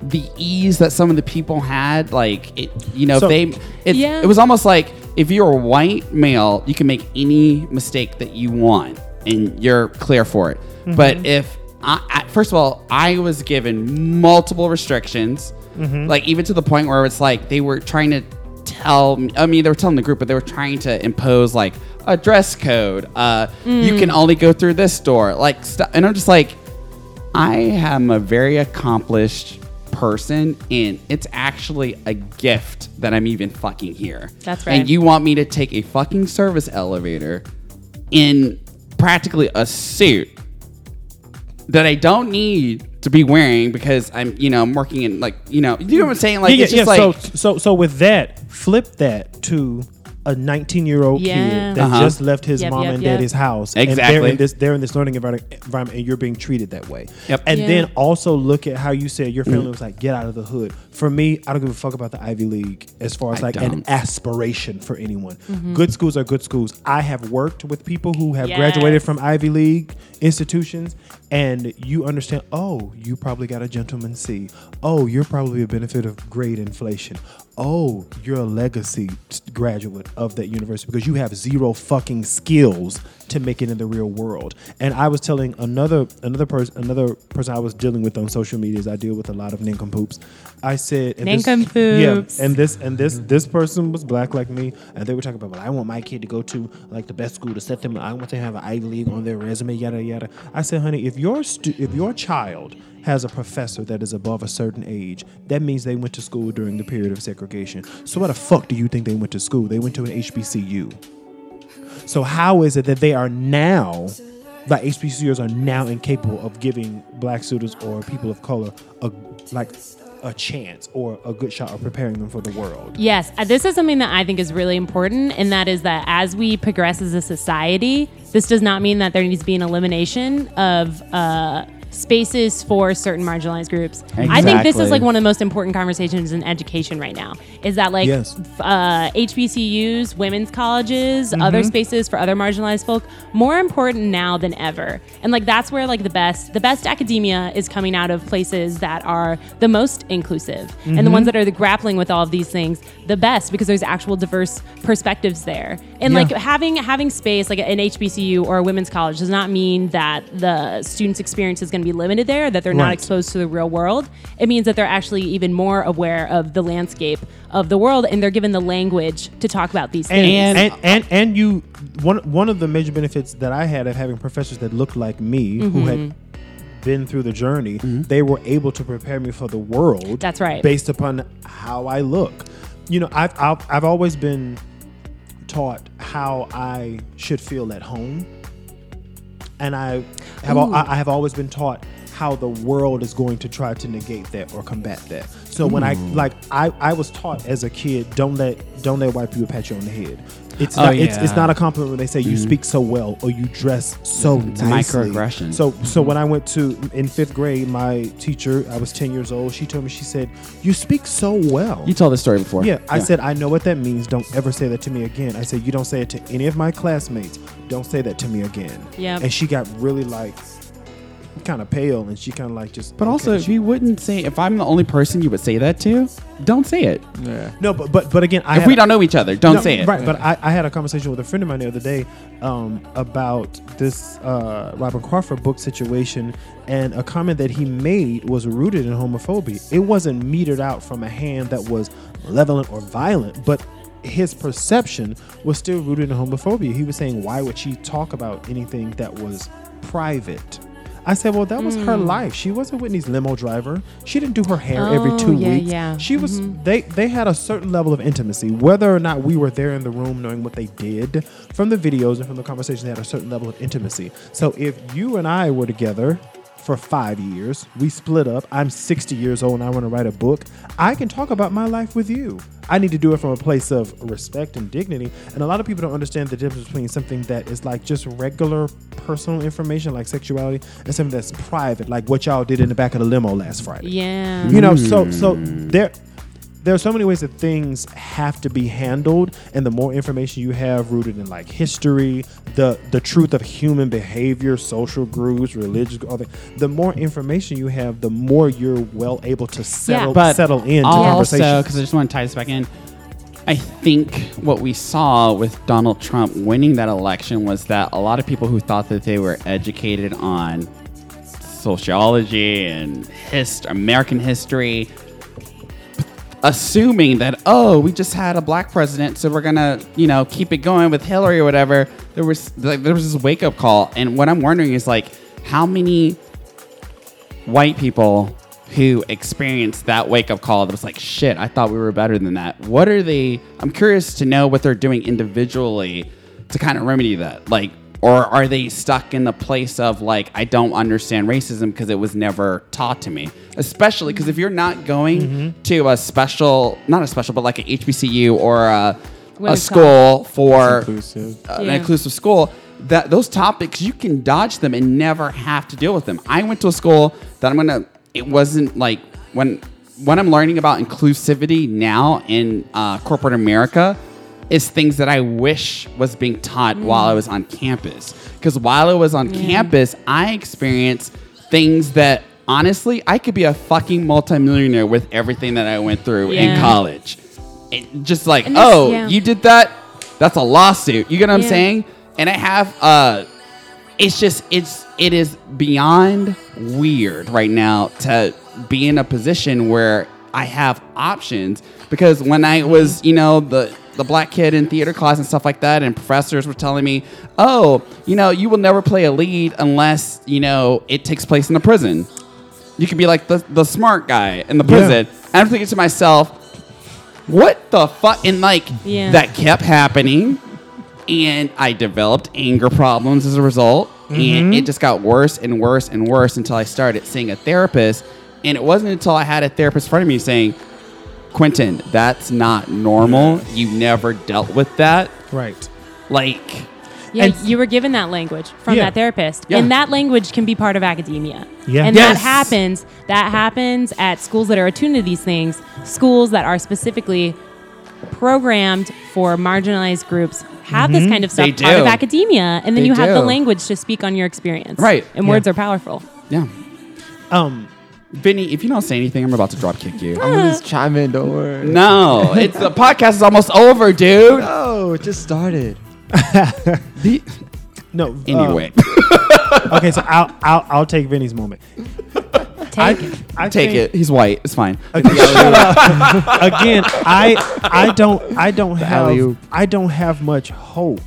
the ease that some of the people had, like it, you know, So- they it, Yeah. it was almost like if you're a white male, you can make any mistake that you want and you're clear for it. Mm-hmm. But if I, I, first of all, I was given multiple restrictions, mm-hmm. like even to the point where it's like they were trying to tell. me- I mean, they were telling the group, but they were trying to impose like a dress code. Uh, You mm. can only go through this door, like, st- and I'm just like, I am a very accomplished person, and it's actually a gift that I'm even fucking here. That's right. And you want me to take a fucking service elevator in practically a suit that I don't need to be wearing because I'm, you know, I'm working in like, you know, you know what I'm saying? Like, yeah, it's yeah, just yeah. like, so, so, so with that, flip that to a 19 year old Yeah. kid that Uh-huh. just left his Yep, mom yep, and yep. daddy's house. And they're Exactly. in this, they're in this learning environment, environment and you're being treated that way. Yep. And Yeah. then also look at how you said your Mm. family was like, get out of the hood. For me, I don't give a fuck about the Ivy League as far as I like an don't. aspiration for anyone. Mm-hmm. Good schools are good schools. I have worked with people who have graduated from Ivy League institutions and you understand, oh, you probably got a gentleman C. Oh, you're probably a benefit of grade inflation. Oh, you're a legacy graduate of that university because you have zero fucking skills to make it in the real world. And I was telling another another person another person I was dealing with on social media as I deal with a lot of nincompoops. I said and this- yeah, and this and this this person was black like me, and they were talking about, well, I want my kid to go to like the best school to set them. I want them to have an Ivy League on their resume, yada yada. I said, honey, if your stu- if your child has a professor that is above a certain age, that means they went to school during the period of segregation. So why the fuck do you think they went to school? They went to an HBCU. So how is it that they are now like HBCUs are now incapable of giving black students or people of color a like a chance or a good shot of preparing them for the world. Yes, uh, this is something that I think is really important, and that is that as we progress as a society, this does not mean that there needs to be an elimination of uh, spaces for certain marginalized groups. I think this is like one of the most important conversations in education right now. Is that like Yes. uh, HBCUs, women's colleges, Mm-hmm. other spaces for other marginalized folk more important now than ever. And like that's where like the best the best academia is coming out of places that are the most inclusive and Mm-hmm. the ones that are the grappling with all of these things the best because there's actual diverse perspectives there. And like having having space like an HBCU or a women's college does not mean that the student's experience is going to be limited there, that they're not exposed to the real world. It means that they're actually even more aware of the landscape of the world and they're given the language to talk about these And, things. and, and and you one one of the major benefits that I had of having professors that looked like me who mm-hmm. had been through the journey, mm-hmm. they were able to prepare me for the world. That's right. Based upon how I look. You know, I've I've, I've always been taught how I should feel at home, and I have al- I I have always been taught how the world is going to try to negate that or combat that. So when I like I, I was taught as a kid, don't let don't let white people pat you on the head. It's Oh, not it's, it's not a compliment when they say you mm-hmm. speak so well or you dress so It's a nicely. microaggression. So so mm-hmm. when I went to in fifth grade, my teacher, I was ten years old. She told me she said, "You speak so well." You told this story before. Yeah, I said, I know what that means. Don't ever say that to me again. I said, you don't say it to any of my classmates. Don't say that to me again. Yep. And she got really like, kind of pale, and she kind of like just. But also, okay. if you wouldn't say, if I'm the only person you would say that to, don't say it. Yeah. no, but but but again, I if we a- don't know each other, don't No, say it. Right, but I, I had a conversation with a friend of mine the other day um, about this uh, Robin Crawford book situation, and a comment that he made was rooted in homophobia. It wasn't metered out from a hand that was malevolent or violent, but his perception was still rooted in homophobia. He was saying, "Why would she talk about anything that was private?" I said, "Well, that was her hmm. life. She wasn't Whitney's limo driver. She didn't do her hair every oh, two yeah, weeks. yeah. She was mm-hmm. they they had a certain level of intimacy whether or not we were there in the room knowing what they did from the videos and from the conversation they had a certain level of intimacy so if you and i were together for five years. We split up. I'm 60 years old and i want to write a book. I can talk about my life with you. I need to do it from a place of respect and dignity. And a lot of people don't understand the difference between something that is like just regular personal information like sexuality and something that's private like what y'all did in the back of the limo last friday. Yeah. you know so so mm. there there are so many ways that things have to be handled and the more information you have rooted in like history the the truth of human behavior social groups religious all that the more information you have the more you're well able to settle but settle into also, conversation. because I just want to tie this back in, I think what we saw with Donald Trump winning that election was that a lot of people who thought that they were educated on sociology and hist- American history, assuming that oh, we just had a black president, so we're gonna you know keep it going with Hillary or whatever. There was like there was this wake up call, and what I'm wondering is like how many white people who experienced that wake up call that was like, shit, I thought we were better than that. What are they? I'm curious to know what they're doing individually to kind of remedy that. Like, or are they stuck in the place of like, I don't understand racism because it was never taught to me? Especially because if you're not going to a special, not a special, but like a HBCU or a, a Women's school for Inclusive. uh, Yeah. an inclusive school that those topics you can dodge them and never have to deal with them i went to a school that i'm gonna it wasn't like when when i'm learning about inclusivity now in uh, corporate america is things that i wish was being taught while i was on campus. Because while i was on campus i experienced things that honestly i could be a fucking multimillionaire with everything that i went through in college. It, just like oh yeah. you did that? That's a lawsuit. You get what i'm saying? And i have uh it's just it's it is beyond weird right now to be in a position where i have options. Because when i was you know the the black kid in theater class and stuff like that and professors were telling me oh you know you will never play a lead unless you know it takes place in a prison. You can be like the, the smart guy in the prison. And i'm thinking to myself what the fuck? And like Yeah. that kept happening and i developed anger problems as a result and mm-hmm. it just got worse and worse and worse until I started seeing a therapist. And it wasn't until I had a therapist in front of me saying, Quentin, that's not normal. You never dealt with that. Right. Like, Yeah, And- you were given that language from Yeah. that therapist, Yeah. and that language can be part of academia. Yeah. and Yes. that happens. That happens at schools that are attuned to these things. Schools that are specifically programmed for marginalized groups have this kind of stuff Mm-hmm. Part of academia, and then They you have the language to speak on your experience. Right. and Yeah. words are powerful. yeah. Um. Vinny, if you don't say anything, I'm about to drop kick you. I'm gonna just chime in. Don't worry. no, it's the podcast is almost over, dude. No, it just started. The- No. uh, anyway, okay, so I'll I'll I'll take Vinny's moment. I, Take I take think- it. He's white. It's fine. Again, again, I I don't I don't have alley-oop. I don't have much hope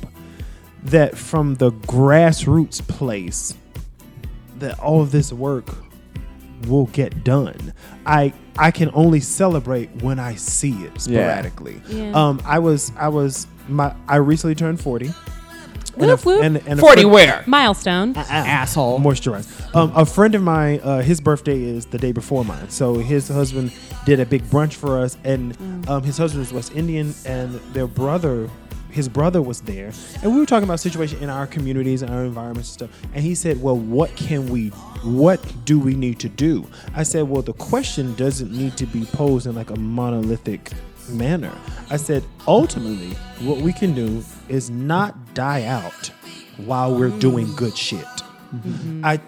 that from the grassroots place that all of this work will get done. I I can only celebrate when I see it sporadically. Yeah. Um, I was I was my I recently turned forty. And Whoop, whoop. and, and a Forty friend- where? milestone. Asshole. moisturize. Um, a friend of mine, uh, his birthday is the day before mine. So his husband did a big brunch for us, and um, his husband is West Indian, and their brother, his brother was there, and we were talking about situation in our communities and our environments and stuff. And he said, "Well, what can we? What do we need to do?" I said, "Well, the question doesn't need to be posed in like a monolithic." manner i said ultimately what we can do is not die out while we're doing good shit mm-hmm. I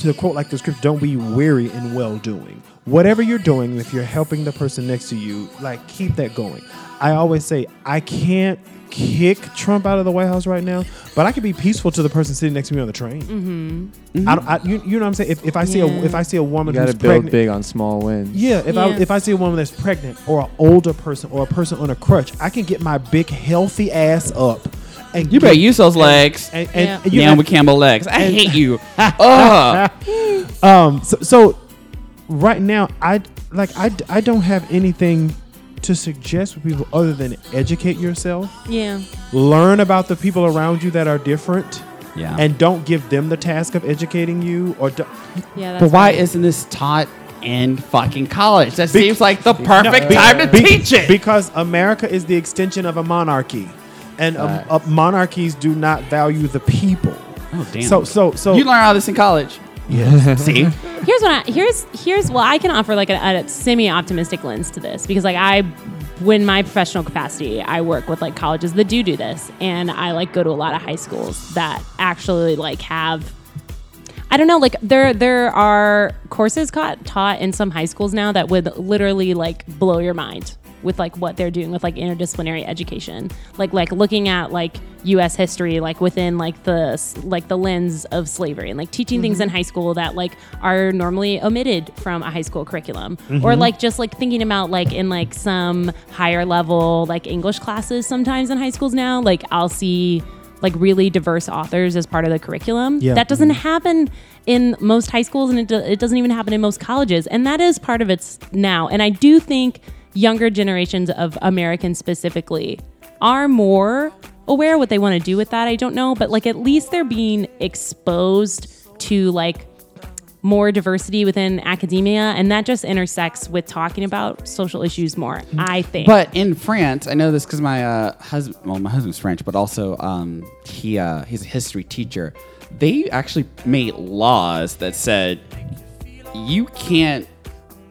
to quote like the script, don't be weary in well doing. Whatever you're doing, if you're helping the person next to you, like keep that going. I always say I can't kick Trump out of the White House right now, but I can be peaceful to the person sitting next to me on the train. Mm-hmm. I don't, I, you, you know what I'm saying? If, if I see a if I see a woman You gotta who's build pregnant, big on small wins. yeah, if I if I see a woman that's pregnant or an older person or a person on a crutch, I can get my big healthy ass up. And You better get- use those legs. And, and, Yeah. and you Yeah, know- with Campbell legs. I hate you. Ugh. Um. So, so right now, I like I, I don't have anything to suggest with people other than educate yourself, Yeah. learn about the people around you that are different, Yeah. and don't give them the task of educating you. Or do, Yeah. That's but why right. isn't this taught in fucking college? That Be- seems like the perfect be- time to be- teach it. because America is the extension of a monarchy, and um, Right. uh, monarchies do not value the people. oh damn. So, so, so you learn all this in college. Yeah. See? here's what I, here's here's well I can offer like a, a semi optimistic lens to this because like I when my professional capacity I work with like colleges that do do this and I like go to a lot of high schools that actually like have I don't know like there there are courses caught, taught in some high schools now that would literally like blow your mind with like what they're doing with like interdisciplinary education. Like like looking at like US history like within like the like the lens of slavery and like teaching things in mm-hmm. high school that like are normally omitted from a high school curriculum. Or mm-hmm. like just like thinking about like in like some higher level like English classes sometimes in high schools now like I'll see like really diverse authors as part of the curriculum. Yeah. that doesn't mm-hmm. happen in most high schools and it, do- it doesn't even happen in most colleges. And that is part of it now. And i do think younger generations of americans specifically are more aware what they want to do with that i don't know but like at least they're being exposed to like more diversity within academia and that just intersects with talking about social issues more i think But in France, I know this because my uh, husband, well, my husband's French, but also um, he uh, he's a history teacher. They actually made laws that said you can't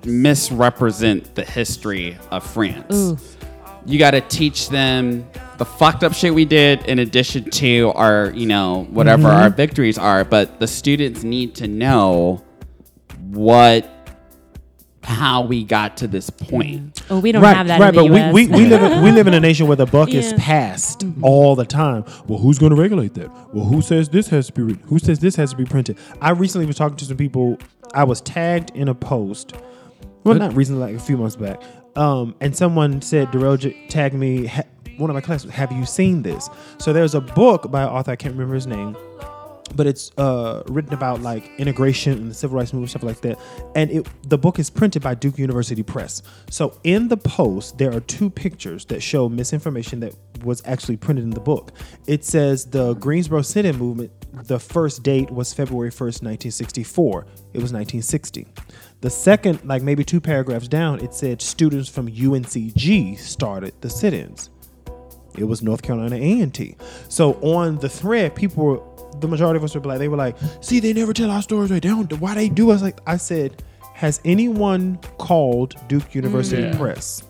misrepresent the history of France. You got to teach them the fucked up shit we did in addition to our, you know, whatever mm-hmm. our victories are. But the students need to know what, how we got to this point. oh we don't right, have that right, in the but US. we, we, we live in, we live in a nation where the buck is Yeah. passed mm-hmm. all the time. Well, who's going to regulate that? Well, who says this has to be written? Who says this has to be printed? I recently was talking to some people. I was tagged in a post. Well, not recently, like a few months back. Um, and someone said, Darrell j- tagged me. Ha- one of my classmates, Have you seen this? So there's a book by an author. I can't remember his name but it's uh, written about like integration and the civil rights movement stuff like that and it the book is printed by duke university press so in the post there are two pictures that show misinformation that was actually printed in the book it says the greensboro sit-in movement the first date was February 1st, 1964. It was 1960. The second, like maybe two paragraphs down, it said students from UNCG started the sit-ins. It was North Carolina A&T. So on the thread, people were, the majority of us were black. They were like, "See, they never tell our stories right. They don't. Why they do us like?" I said, "Has anyone called Duke University mm. Press?"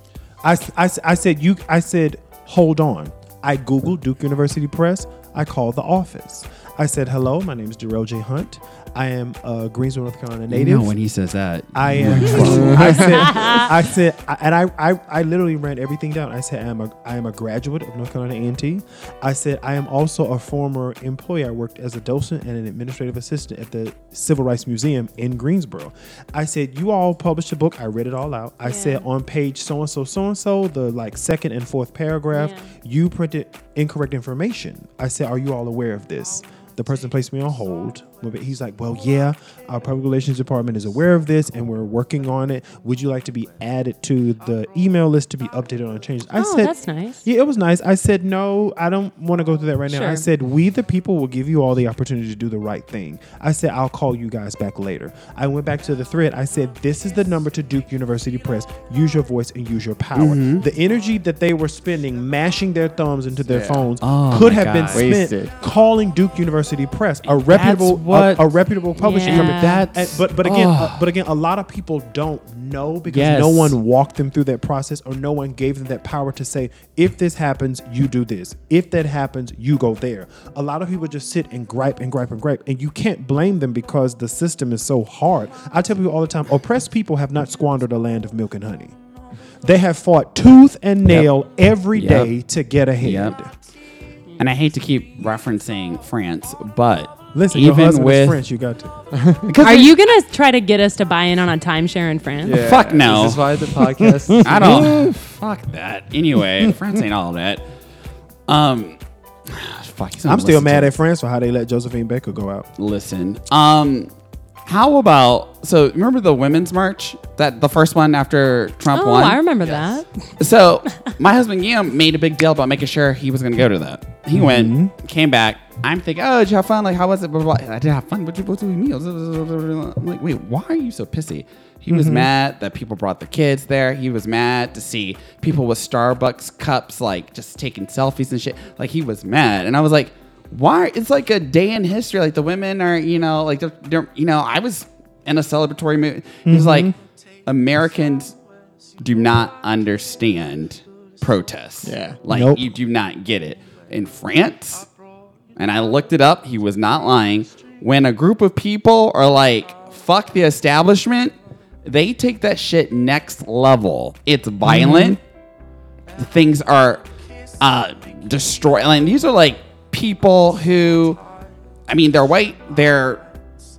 I I said, "You." I said, "Hold on." I googled Duke University Press. I called the office. I said, "Hello, my name is Darrell J. Hunt. I am a Greensboro, North Carolina You native." know when he says that. I am. I said. I said, and I, I, I literally ran everything down. I said, I am a, I am a graduate of North Carolina A&T. I said, I am also a former employee. I worked as a docent and an administrative assistant at the Civil Rights Museum in Greensboro. I said, you all published a book. I read it all out. I said, on page so and so, so and so, the like second and fourth paragraph, Yeah. you printed incorrect information. I said, are you all aware of this? Oh, The person placed me on hold. He's like, Well, yeah, our public relations department is aware of this and we're working on it. Would you like to be added to the email list to be updated on changes? I Oh, said, that's nice. Yeah, it was nice. I said, No, I don't want to go through that right now. Sure. I said, We, the people, will give you all the opportunity to do the right thing. I said, I'll call you guys back later. I went back to the thread. I said, This is the number to Duke University Press. Use your voice and use your power. Mm-hmm. The energy that they were spending mashing their thumbs into their Yeah. phones Oh, could my have been spent Wasted. calling Duke University Press, a reputable, a, what- a reputable publishing Yeah. company. That's- And- but but again, oh. uh, but again, a lot of people don't know because Yes. no one walked them through that process, or no one gave them that power to say, if this happens, you do this. If that happens, you go there. A lot of people just sit and gripe and gripe and gripe, and you can't blame them because the system is so hard. I tell people all the time, oppressed people have not squandered a land of milk and honey. They have fought tooth and nail every Yep. day to get ahead. Yep. And I hate to keep referencing France, but Listen, your even husband with is French. You got to. Are you gonna try to get us to buy in on a timeshare in France? Fuck no. This is why the podcast. I don't. fuck that. Anyway, France ain't all that. Um, fuck. I'm still mad at France for how they let Josephine Baker go out. listen. Um, how about so? Remember the women's march that the first one after Trump Oh, won? I remember that. So my husband Guillaume made a big deal about making sure he was going to go to that. He mm-hmm. went, came back. I'm thinking, oh, did you have fun? Like, how was it? Blah, blah, blah. I did have fun. What did you do with meals? I'm like, wait, why are you so pissy? He was mm-hmm. mad that people brought their kids there. He was mad to see people with Starbucks cups, like just taking selfies and shit. Like he was mad, and I was like, why? It's like a day in history. Like the women are, you know, like they're, they're you know, I was in a celebratory mood. He was like, Americans do not understand protests. Yeah. Like Nope. you do not get it. In France, and I looked it up, he was not lying. When a group of people are like, fuck the establishment, they take that shit next level. It's violent. Things are uh destroy like these are like people who I mean they're white, they're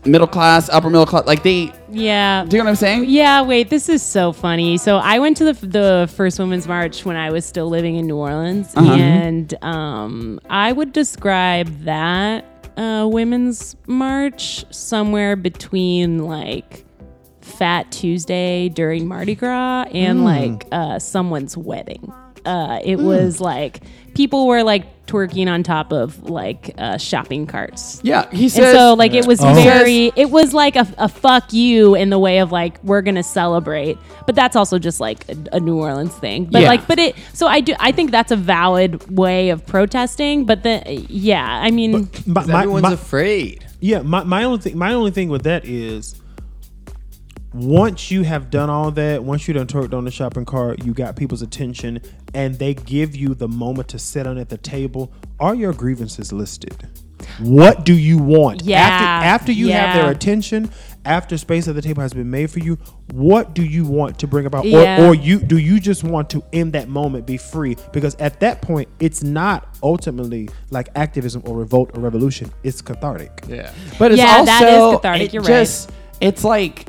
middle class, upper middle class, like they Yeah. do you know what I'm saying? Yeah, wait, this is so funny. So I went to the the first women's march when I was still living in New Orleans, Uh-huh. and um, I would describe that uh, women's march somewhere between like Fat Tuesday during Mardi Gras and like uh, someone's wedding. Uh, it was like people were like twerking on top of like uh, shopping carts. Yeah, he And says so, like, it was Oh. very, it was like a, a fuck you in the way of like, we're going to celebrate. But that's also just like a, a New Orleans thing. But Yeah. like, but it, so I do, I think that's a valid way of protesting. But the, yeah, I mean, My, my- Everyone's my- afraid. yeah, my, my only thing my only thing with that is once you have done all that, once you done twerked on the shopping cart, you got people's attention, and they give you the moment to sit on at the table. Are your grievances listed? What do you want? Yeah, After, after you have their attention, after space at the table has been made for you, what do you want to bring about? Yeah. Or, or you do you just want to in that moment be free? Because at that point, it's not ultimately like activism or revolt or revolution. It's cathartic. Yeah. But it's Yeah, also that is cathartic, it you're right. just, It's like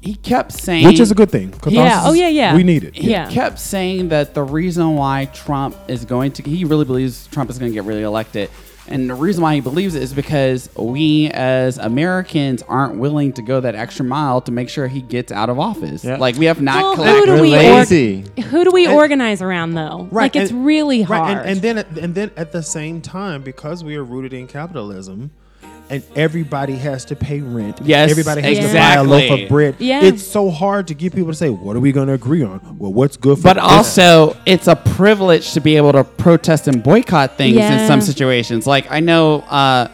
he kept saying, Which is a good thing. Yeah. Oh, yeah, yeah. We need it. He Yeah. kept saying that the reason why Trump is going to, he really believes Trump is going to get really elected, And the reason why he believes it is because we as Americans aren't willing to go that extra mile to make sure he gets out of office. Yeah. Like we have not Well, who collected. do we We're or- Who do we And- organize around though? Right, Like it's and- really hard. Right, and, and then at- and then at the same time, because we are rooted in capitalism, and everybody has to pay rent. Yes, everybody has to buy a loaf of bread. Yeah. it's so hard to get people to say, "What are we going to agree on?" Well, what's good for But this? also, it's a privilege to be able to protest and boycott things in some situations. Like I know uh,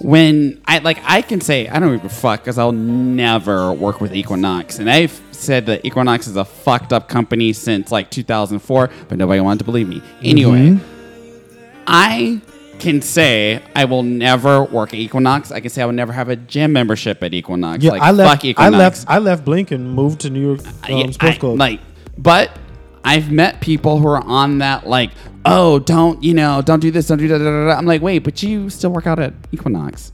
when I like I can say I don't give a fuck because I'll never work with Equinox, and I've said that Equinox is a fucked up company since like 2004, but nobody wanted to believe me. Anyway, I can say I will never work at Equinox. I can say I will never have a gym membership at Equinox. yeah, like I left. fuck I left. I left Blink and moved to New York um, Yeah, Sports I- Club. Like, but I've met people who are on that, like, oh, don't you know, don't do this, don't do that. Da, da, da. I'm like, wait, but you still work out at Equinox.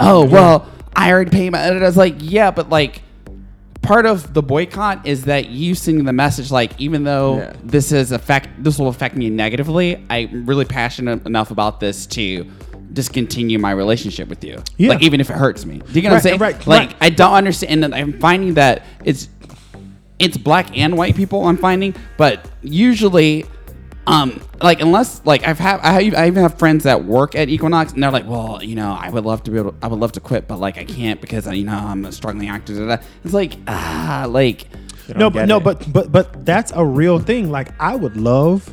Oh well, I already paid my. And I was like, yeah, but like. Part of the boycott is that you sending the message like, even though Yeah. this is affect, this will affect me negatively. I'm really passionate enough about this to discontinue my relationship with you. Yeah. Like, even if it hurts me. Do you get what I'm saying? right, like, right. I don't understand. And I'm finding that it's it's black and white people I'm finding, but usually, um, like unless like I've had I, I even have friends that work at Equinox and they're like, well, you know, I would love to be able, I would love to quit, but like I can't because you know I'm a struggling actor. da, da, da." It's like ah, like no, but no, it. but but but that's a real thing. Like I would love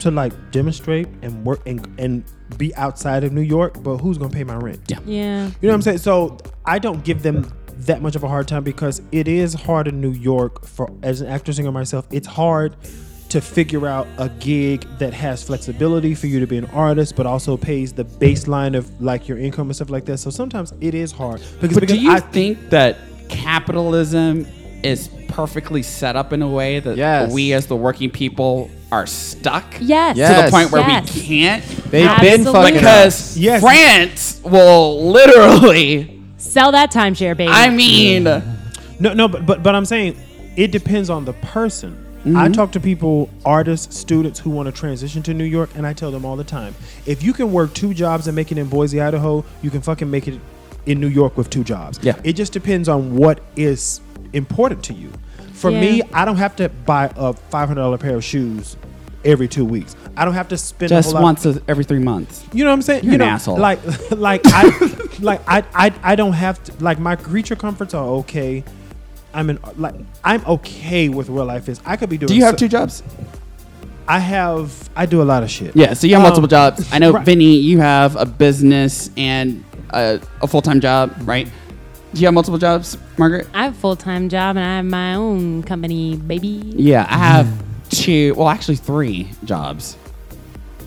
to like demonstrate and work and and be outside of New York, but who's gonna pay my rent? Yeah. yeah. You know what I'm saying? So I don't give them that much of a hard time because it is hard in New York for as an actor singer myself. It's hard to figure out a gig that has flexibility for you to be an artist, but also pays the baseline of like your income and stuff like that. So sometimes it is hard because, But because do you I think that capitalism is perfectly set up in a way that Yes. we as the working people are stuck? Yes. To Yes. the point where Yes. we can't? They've Absolutely. been fucking Because Yes. France will literally, Sell that timeshare, baby. I mean, No, no, but but but I'm saying it depends on the person. Mm-hmm. I talk to people, artists, students who want to transition to New York, and I tell them all the time: if you can work two jobs and make it in Boise, Idaho, you can fucking make it in New York with two jobs. Yeah. it just depends on what is important to you. For me, I don't have to buy a five hundred dollar pair of shoes every two weeks. I don't have to spend a just whole once a- every three months. you know what I'm saying? You're you an know, asshole. Like, like I, like I, I, I don't have to. Like my creature comforts are okay. I'm in. Like I'm okay with where life is. I could be doing. Do you have so- two jobs? I have. I do a lot of shit. Yeah, so you have Um, multiple jobs. I know, right. Vinny, you have a business and a, a full time job, right? Do you have multiple jobs, Margaret? I have a full time job and I have my own company, baby. Yeah, I have two, well, actually three jobs.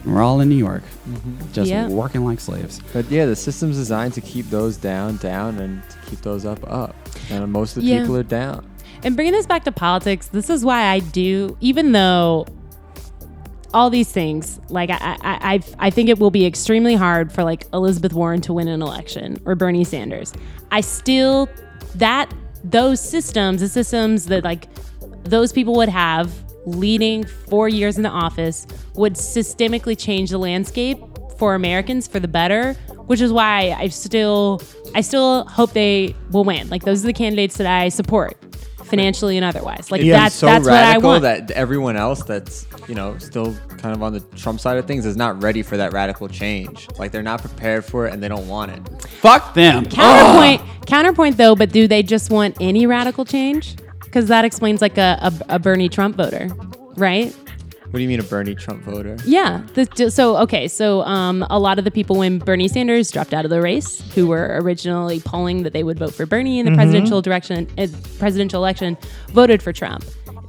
We're all in New York, mm-hmm. just Yeah. working like slaves. But yeah, the system's designed to keep those down, down, and to keep those up, up. And most of the Yeah. people are down. And bringing this back to politics, this is why I do, even though all these things, like I, I, I, I think it will be extremely hard for like Elizabeth Warren to win an election or Bernie Sanders. I still that those systems, the systems that like those people would have leading four years in the office would systemically change the landscape for Americans for the better, which is why I still I still hope they will win. Like those are the candidates that I support financially and otherwise. Like Yeah. that's so that's what I radical want. that everyone else that's you know still kind of on the Trump side of things is not ready for that radical change. Like they're not prepared for it and they don't want it. Fuck them. Counterpoint, counterpoint though, but do they just want any radical change? Because that explains like a, a, a Bernie Trump voter, right? What do you mean a Bernie Trump voter? Yeah. The, so okay. So um, a lot of the people when Bernie Sanders dropped out of the race, who were originally polling that they would vote for Bernie in the presidential direction, uh, presidential election, voted for Trump.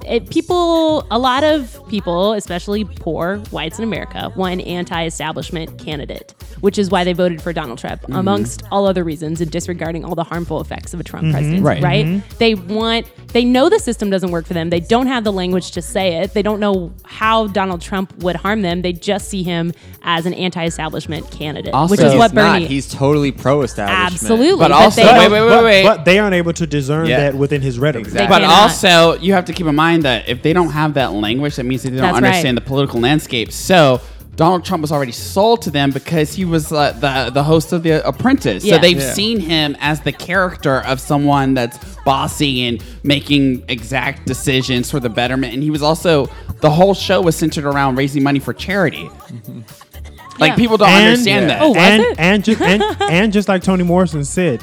It, people, a lot of people, especially poor whites in America, want an anti-establishment candidate, which is why they voted for Donald Trump, mm-hmm. amongst all other reasons, and disregarding all the harmful effects of a Trump mm-hmm. presidency. Right. Right? Mm-hmm. They want, they know the system doesn't work for them. They don't have the language to say it. They don't know how Donald Trump would harm them. They just see him as an anti-establishment candidate, Also- which is what He's not. Bernie. He's totally pro-establishment. absolutely. But also- they Wait, don't- wait, wait, but, but they aren't able to discern Yeah. that within his rhetoric. Exactly. But cannot. also, you have to keep in mind that if they don't have that language, that means that they don't That's right. understand the political landscape. So, Donald Trump was already sold to them because he was uh, the the host of The Apprentice. Yeah. So they've Yeah. seen him as the character of someone that's bossy and making exact decisions for the betterment. And he was also the whole show was centered around raising money for charity. Like Yeah. people don't And- understand Yeah. that. Oh, was and, it? and just and, and just like Toni Morrison said,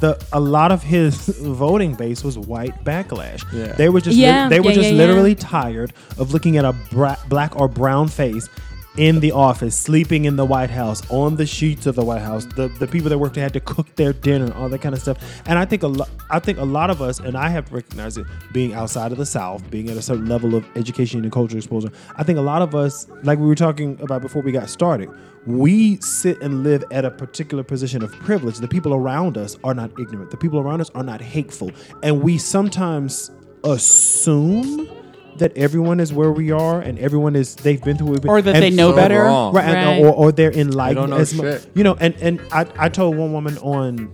the a lot of his voting base was white backlash. Yeah. They were just Yeah, they were yeah, just yeah, yeah. literally tired of looking at a bra- black or brown face in the office, sleeping in the White House, on the sheets of the White House, the, the people that worked there had to cook their dinner, all that kind of stuff. And I think a lot I think a lot of us, and I have recognized it being outside of the South, being at a certain level of education and cultural exposure, I think a lot of us, like we were talking about before we got started, we sit and live at a particular position of privilege. The people around us are not ignorant. The people around us are not hateful. And we sometimes assume that everyone is where we are and everyone is they've been through what we've been Or that they know So better. wrong. right, and- or, or they're enlightened know as mu- shit. you know and and I, I told one woman on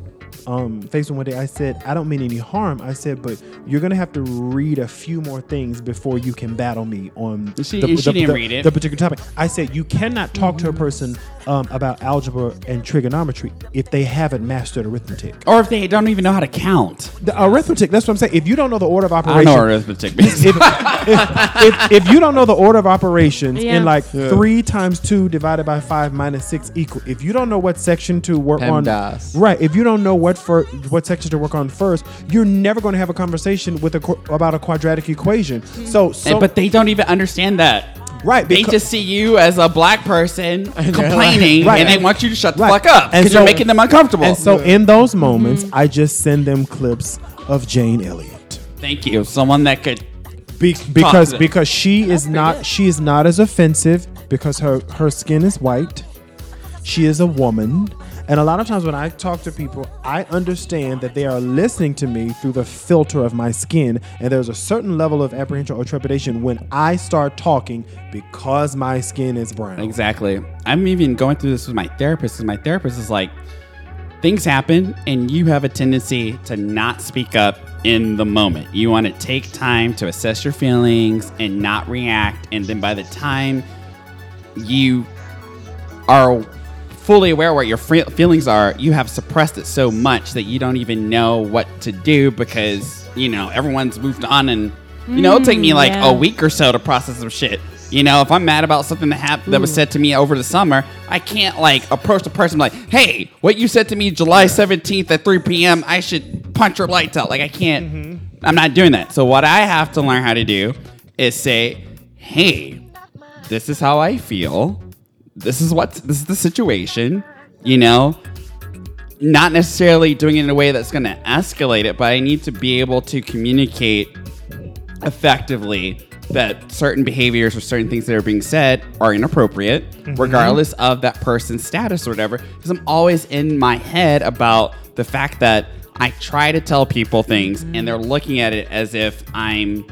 um, Facebook one day I said I don't mean any harm I said but you're gonna have to read a few more things before you can battle me on She- she didn't the, read it. the particular topic I said you cannot talk to a person um, about algebra and trigonometry if they haven't mastered arithmetic Or if they don't even know how to count. the arithmetic that's what I'm saying if you don't know the order of operations. I know arithmetic means. if, if, if, if you don't know the order of operations Yeah. in like three times two divided by five minus six equal, if you don't know what section to work PEMDAS. on, right? If you don't know what for what section to work on first, you're never going to have a conversation with a about a quadratic equation. So, so And- but they don't even understand that. right, They just see you as a black person complaining, Right. and they want you to shut the Right. fuck up And because so- you're making them uncomfortable. and so in those moments, mm-hmm. I just send them clips of Jane Elliott. Thank you, someone that could. Be- because them. because she is not good. she is not as offensive because her her skin is white. She is a woman. And a lot of times when I talk to people, I understand that they are listening to me through the filter of my skin. And there's a certain level of apprehension or trepidation when I start talking because my skin is brown. Exactly. I'm even going through this with my therapist, and my therapist is like, things happen, and you have a tendency to not speak up in the moment. You want to take time to assess your feelings and not react. And then by the time you are fully aware what your fe- feelings are, you have suppressed it so much that you don't even know what to do because, you know, everyone's moved on and, you know, it'll take me mm, like yeah. a week or so to process some shit. You know, if I'm mad about something that happened that was mm. said to me over the summer, I can't like approach the person like, "Hey, what you said to me July 17th at 3 p.m. I should punch your lights out." Like I can't. Mm-hmm. I'm not doing that. So what I have to learn how to do is say, "Hey, this is how I feel. This is what this is the situation." You know, not necessarily doing it in a way that's going to escalate it, but I need to be able to communicate effectively that certain behaviors or certain things that are being said are inappropriate, mm-hmm. regardless of that person's status or whatever. Because I'm always in my head about the fact that I try to tell people things and they're mm-hmm. looking at it as if I'm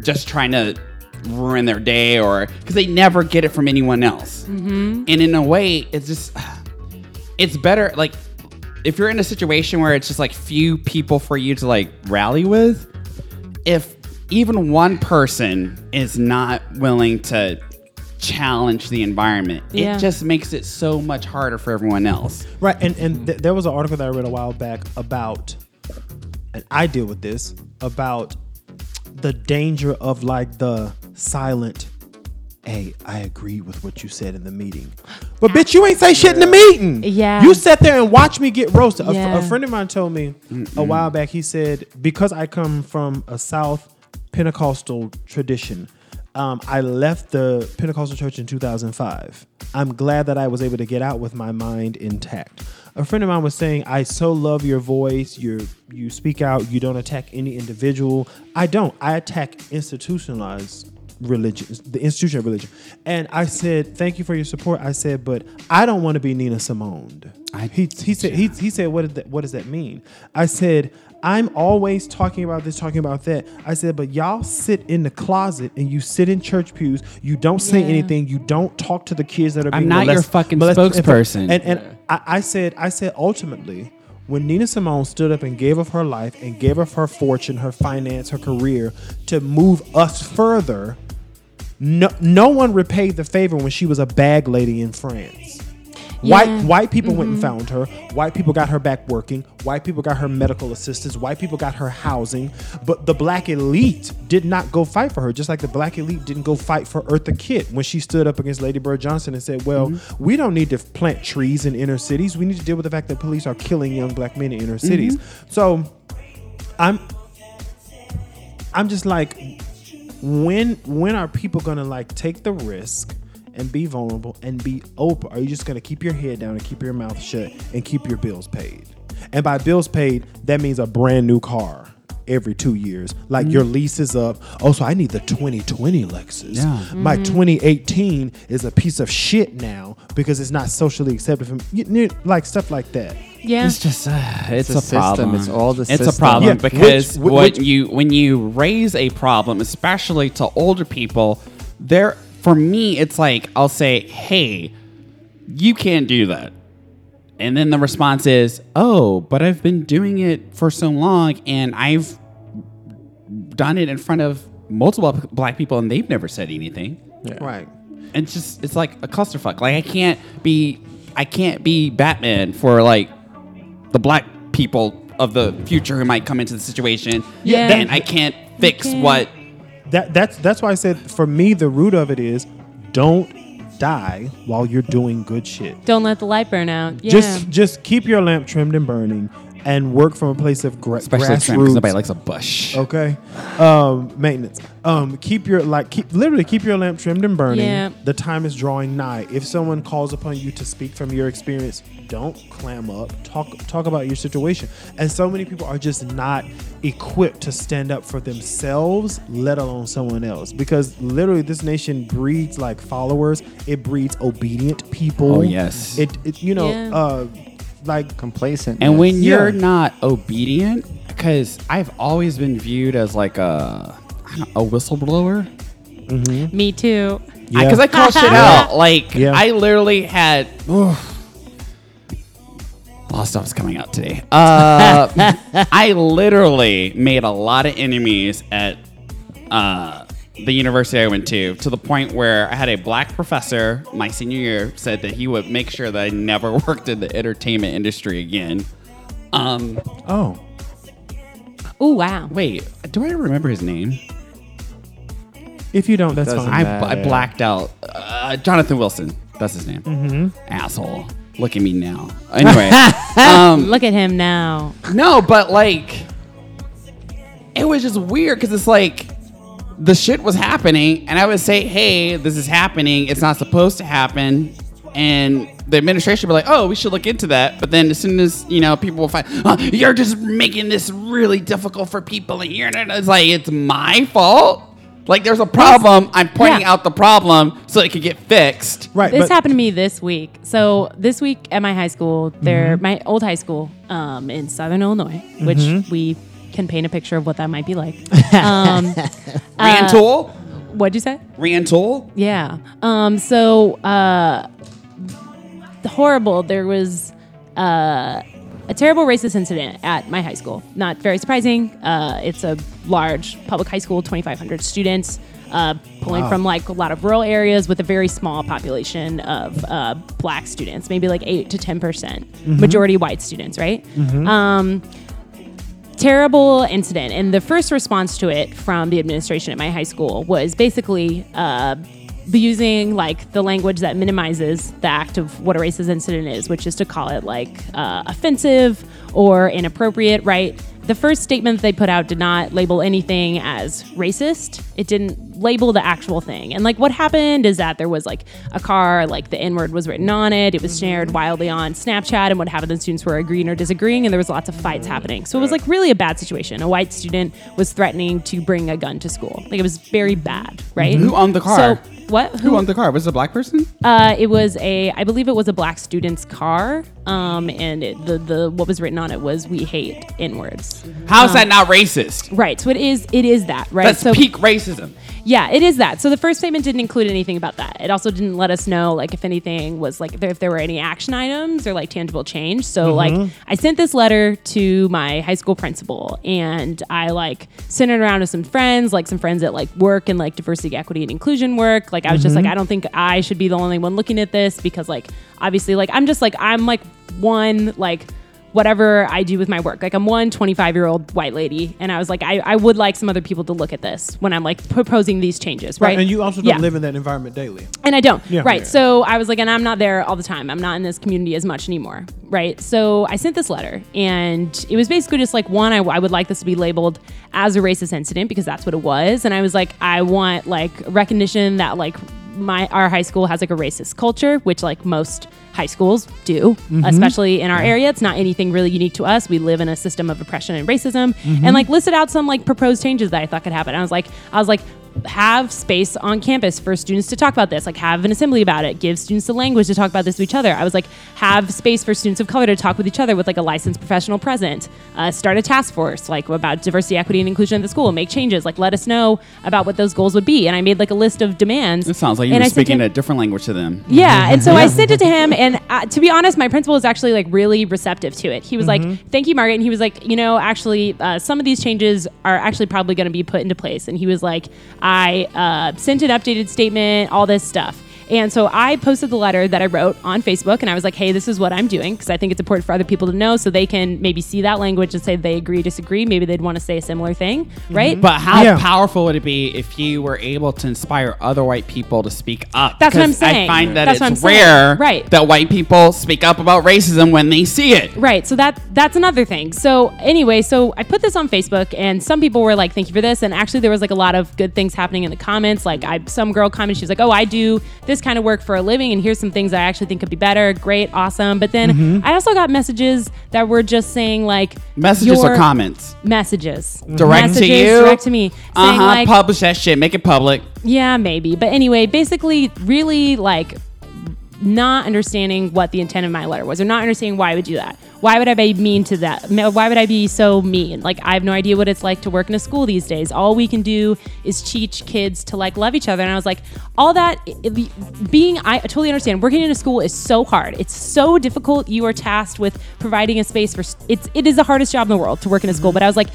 just trying to ruin their day or because they never get it from anyone else. Mm-hmm. And in a way, it's just it's better like if you're in a situation where it's just like few people for you to like rally with if even one person is not willing to challenge the environment Yeah. it just makes it so much harder for everyone else Right, and and th- there was an article that I read a while back about, and I deal with this about the danger of like the silent. Hey, I agree with what you said in the meeting, but bitch, you ain't say shit in the meeting. Yeah. you sat there and watched me get roasted. A, Yeah. a friend of mine told me a while back. He said because I come from a South Pentecostal tradition. Um, I left the Pentecostal church in 2005. I'm glad that I was able to get out with my mind intact. A friend of mine was saying, "I so love your voice. You you speak out. You don't attack any individual. I don't. I attack institutionalized religion, the institution of religion." And I said, "Thank you for your support." I said, "But I don't want to be Nina Simone." I- he he said he, he said, "What did that, what does that mean?" I said. I'm always talking about this, talking about that. I said, but y'all sit in the closet and you sit in church pews. You don't say Yeah. anything. You don't talk to the kids that are. Being I'm being not your fucking molested. spokesperson. And and I, I said, I said, ultimately, when Nina Simone stood up and gave of her life and gave of her fortune, her finance, her career to move us further, No, no one repaid the favor when she was a bag lady in France. White Yeah. white people went and mm-hmm. found her. White people got her back working. White people got her medical assistance. White people got her housing. But the black elite did not go fight for her, just like the black elite didn't go fight for Eartha Kitt when she stood up against Lady Bird Johnson and said, "Well, mm-hmm. we don't need to plant trees in inner cities. We need to deal with the fact that police are killing young black men in inner cities." Mm-hmm. So, I'm I'm just like when when are people gonna like take the risk and be vulnerable and be open? Are you just gonna keep your head down and keep your mouth shut and keep your bills paid? And by bills paid, that means a brand new car every two years. Like your lease is up. Oh, so I need the 2020 Lexus. Yeah. My 2018 is a piece of shit now because it's not socially accepted from you, you- like stuff like that. Yeah. It's just uh, it's, a a, system. problem. It's all the It's a problem Yeah, because which- what which- you when you raise a problem, especially to older people, there for me it's like I'll say, "Hey, you can't do that." And then the response is, "Oh, but I've been doing it for so long and I've done it in front of multiple black people and they've never said anything." Right. it's just it's like a clusterfuck. Like I can't be I can't be Batman for like the black people of the future who might come into the situation. Yeah. Then I can't fix can't. what That that's that's why I said for me the root of it is don't die while you're doing good shit. Don't let the light burn out. Yeah. Just just keep your lamp trimmed and burning and work from a place of gra- especially trim grassroots. because nobody likes a bush. Okay, um, maintenance. Um, keep your like keep literally keep your lamp trimmed and burning. Yeah. The time is drawing nigh. If someone calls upon you to speak from your experience, don't clam up. Talk talk about your situation. And so many people are just not equipped to stand up for themselves, let alone someone else. Because literally, this nation breeds like followers. It breeds obedient people. Oh, yes. It, it you know Yeah. uh like Complacent. And when you're not obedient, because I've always been viewed as like a I don't, a whistleblower. Me too. Yeah. Because I, call shit out. Like Yeah. I literally had. A lot of stuff is coming out today. Uh, I literally made a lot of enemies at uh, the university I went to, to the point where I had a black professor my senior year said that he would make sure that I never worked in the entertainment industry again. Um, oh Oh wow. wait, do I remember his name? if you don't, that's Doesn't fine. I, I blacked out. Uh, Jonathan Wilson. That's his name. Mm-hmm. Asshole. Look at me now. Anyway, um, Look at him now. no, but like, it was just weird because it's like the shit was happening, and I would say, "Hey, this is happening. It's not supposed to happen." And the administration would be like, "Oh, we should look into that." But then, as soon as you know, people will find, oh, "You're just making this really difficult for people," and you're not. It's like it's my fault. Like there's a problem. I'm pointing Yeah. out the problem so it could get fixed. right. This but- happened to me this week. So this week at my high school, there, my old high school um, in Southern Illinois, which we can paint a picture of what that might be like. Um, Rantoul, what'd you say? Rantoul. Yeah. Um, so uh, horrible. There was uh, a terrible racist incident at my high school. Not very surprising. Uh, it's a large public high school, 2,500 students. Uh, pulling from like a lot of rural areas with a very small population of uh, black students, maybe like eight to ten percent, majority white students, right? Um, terrible incident. And the first response to it from the administration at my high school was basically uh, using like the language that minimizes the act of what a racist incident is, which is to call it like uh, offensive or inappropriate, right? The first statement they put out did not label anything as racist. It didn't label the actual thing. And like what happened is that there was like a car, like the N word was written on it. It was shared wildly on Snapchat. And what happened the students were agreeing or disagreeing. And there was lots of fights happening. So it was like really a bad situation. A white student was threatening to bring a gun to school. Like it was very bad, right? Who owned the car? So what? Who owned the car? Was it a black person? Uh, it was a, I believe it was a black student's car. Um, and it, the the what was written on it was "We hate inwards." How's that not racist? Right. So it is. It is that. Right. That's so peak racism. Yeah, it is that. So the first statement didn't include anything about that. It also didn't let us know like if anything was like there, if there were any action items or like tangible change. So mm-hmm. like I sent this letter to my high school principal and I like sent it around to some friends, like some friends at like work and like diversity, equity, and inclusion work. Like I was just like mm-hmm. I don't think I should be the only one looking at this because like obviously like I'm just like I'm like one like whatever I do with my work. Like I'm one 25 year old white lady, and I was like, I, I would like some other people to look at this when I'm like proposing these changes, right? And you also don't Yeah. live in that environment daily. And I don't. Yeah. Right. Yeah. So I was like, and I'm not there all the time. I'm not in this community as much anymore. Right. So I sent this letter, and it was basically just like, one, I, I would like this to be labeled as a racist incident because that's what it was. And I was like, I want like recognition that like my our high school has like a racist culture, which like most high schools do, mm-hmm. especially in our area. It's not anything really unique to us. We live in a system of oppression and racism, and mm-hmm. like listed out some like proposed changes that I thought could happen. I was like, I was like, have space on campus for students to talk about this like have an assembly about it give students the language to talk about this with each other. I was like have space for students of color to talk with each other with like a licensed professional present. Uh, start a task force like about diversity equity and inclusion at the school. Make changes. Like let us know about what those goals would be. And i made like a list of demands. It sounds like you and were I speaking him- a different language to them. yeah, and so I sent it to him, and uh, to be honest, my principal was actually like really receptive to it. He was like, "Thank you, Margaret," and he was like, "You know, actually, uh, some of these changes are actually probably going to be put into place." And he was like, "I uh, sent an updated statement, all this stuff." And so I posted the letter that I wrote on Facebook, and I was like, "Hey, this is what I'm doing because I think it's important for other people to know, so they can maybe see that language and say they agree, disagree. Maybe they'd want to say a similar thing, mm-hmm. right?" But how Yeah. powerful would it be if you were able to inspire other white people to speak up? That's what I'm 'Cause saying. I find that That's what I'm it's saying. rare Right. that white people speak up about racism when they see it. Right. So that that's another thing. So anyway, so I put this on Facebook and some people were like, "Thank you for this." And actually there was like a lot of good things happening in the comments. Like I some girl commented, she was like, "Oh, I do this kind of work for a living and here's some things I actually think could be better." Great, awesome. But then I also got messages that were just saying like Messages or comments? Messages. Direct messages to you? Direct to me. Uh Saying huh. like Publish that shit. Make it public. yeah, maybe. But anyway, basically, really like not understanding what the intent of my letter was, or not understanding why I would do that. Why would I be mean to that? Why would I be so mean? Like, I have no idea what it's like to work in a school these days. All we can do is teach kids to like love each other. And I was like, all that being, I totally understand. Working in a school is so hard. It's so difficult. You are tasked with providing a space for. It's it is the hardest job in the world to work in a school. Mm-hmm. But I was like.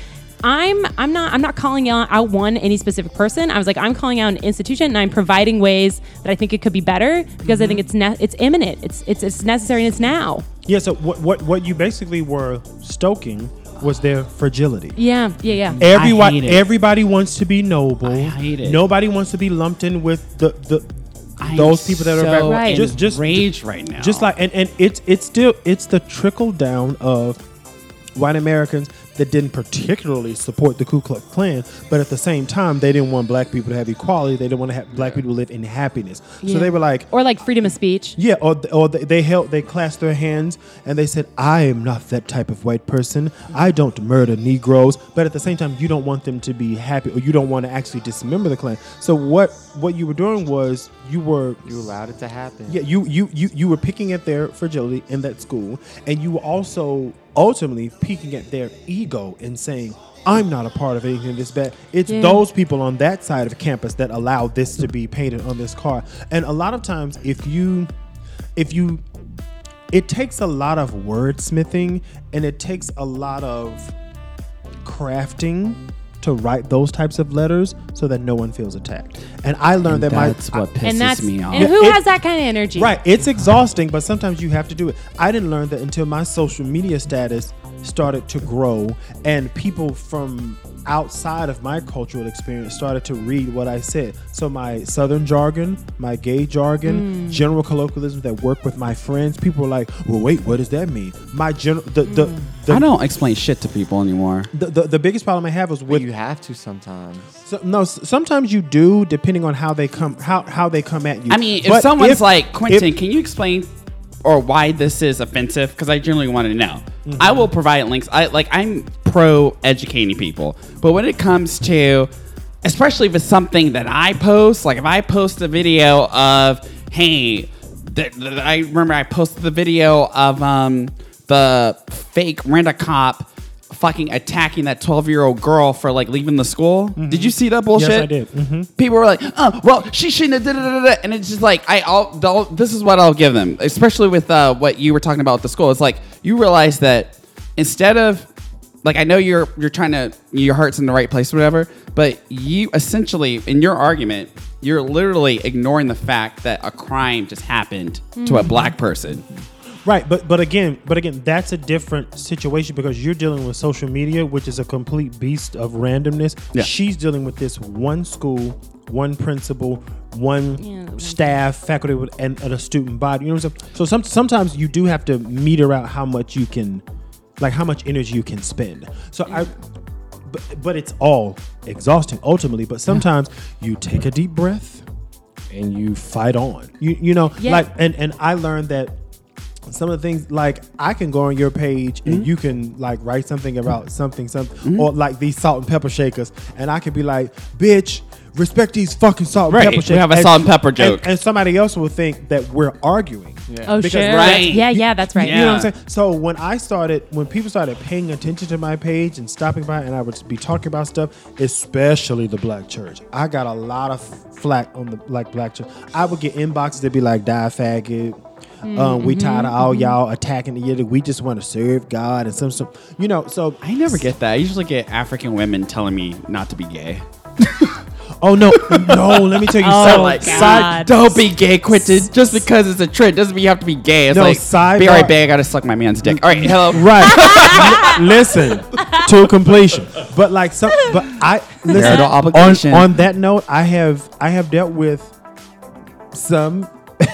I'm I'm not I'm not calling out, out one any specific person. I was like I'm calling out an institution and I'm providing ways that I think it could be better because I think mm-hmm. it's ne- it's imminent. It's it's it's necessary and it's now. Yeah. So what what what you basically were stoking was their fragility. Yeah, yeah, yeah. Everyone, everybody wants to be noble. I hate it. Nobody wants to be lumped in with the the I'm those people that are so back. Right. Just just rage right now. just like and, and it's it's still it's the trickle down of white Americans that didn't particularly support the Ku Klux Klan, but at the same time they didn't want black people to have equality. They didn't want to have black people to live in happiness. So they were like, Or like freedom of speech. yeah, or, or they they held, they clasped their hands and they said, "I am not that type of white person. I don't murder Negroes." But at the same time, you don't want them to be happy, or you don't want to actually dismember the Klan. So what what you were doing was you were You allowed it to happen. yeah you you you you were picking at their fragility in that school, and you were also ultimately peeking at their ego and saying. I'm not a part of anything this bad. It's Yeah. those people on that side of campus that allow this to be painted on this car. And a lot of times, if you if you it takes a lot of wordsmithing and it takes a lot of crafting to write those types of letters so that no one feels attacked. And I learned that that's my what pisses and that's me off. and who It- has that kind of energy? Right, it's exhausting, but sometimes you have to do it. I didn't learn that until my social media status started to grow and people from outside of my cultural experience started to read what I said. So my southern jargon, my gay jargon, hmm. general colloquialism that work with my friends, people were like, "Well, wait, what does that mean?" My general the the, hmm. the, I don't explain shit to people anymore. the, the the biggest problem I have is But with you have to sometimes. so, no. Sometimes you do, depending on how they come how how they come at you. I mean, if But someone's if- like, Quentin, if- can you explain or why this is offensive? Because I generally want to know. Mm-hmm. I will provide links. I like I'm pro educating people, but when it comes to especially if it's something that I post. Like if I post a video of, hey, th- th- I remember I posted the video of um, the fake rent a cop fucking attacking that 12 year old girl for like leaving the school. Did you see that bullshit? Yes, I did. Mhm. People were like, oh, well, she shouldn't have did it. And it's just like, I, I'll, this is what I'll give them, especially with uh, what you were talking about with the school. It's like, you realize that instead of, like, I know you're, you're trying to, your heart's in the right place or whatever, but you essentially, in your argument, you're literally ignoring the fact that a crime just happened to a black person. Right, but but again, but again, that's a different situation because you're dealing with social media, which is a complete beast of randomness. Yeah. She's dealing with this one school, one principal, one Yeah. staff, faculty, with- and, and a student body. You know what I'm saying? So some, sometimes you do have to meter out how much you can, like how much energy you can spend. So I. But, but it's all exhausting ultimately. But sometimes you take a deep breath and you fight on. You you know Yeah. like and and I learned that some of the things like I can go on your page Mm-hmm. and you can like write something about something something or like these salt and pepper shakers and I can be like bitch respect these fucking salt and Right, pepper we shakers have a salt and pepper joke. and, somebody else will think that we're arguing Oh, Because- sure. Right. Yeah, yeah, that's right. you know what Yeah. I'm saying? So when I started, when people started paying attention to my page and stopping by, and I would be talking about stuff, especially the black church, I got a lot of flack on the like black church. I would get inboxes that be like, "Die faggot." Um, we tired of all y'all attacking the other. We just want to serve God and some, some, you know. So I never get that. I usually get African women telling me not to be gay. Oh no, no! Let me tell you Oh, something. like, Side- Don't be gay, Quentin. Just because it's a trend doesn't mean you have to be gay. It's No, like, sidebar- be alright, babe. I gotta suck my man's dick. All right, hello. Right. L- listen to completion. But like some but I listen Marital on, on that note, I have I have dealt with some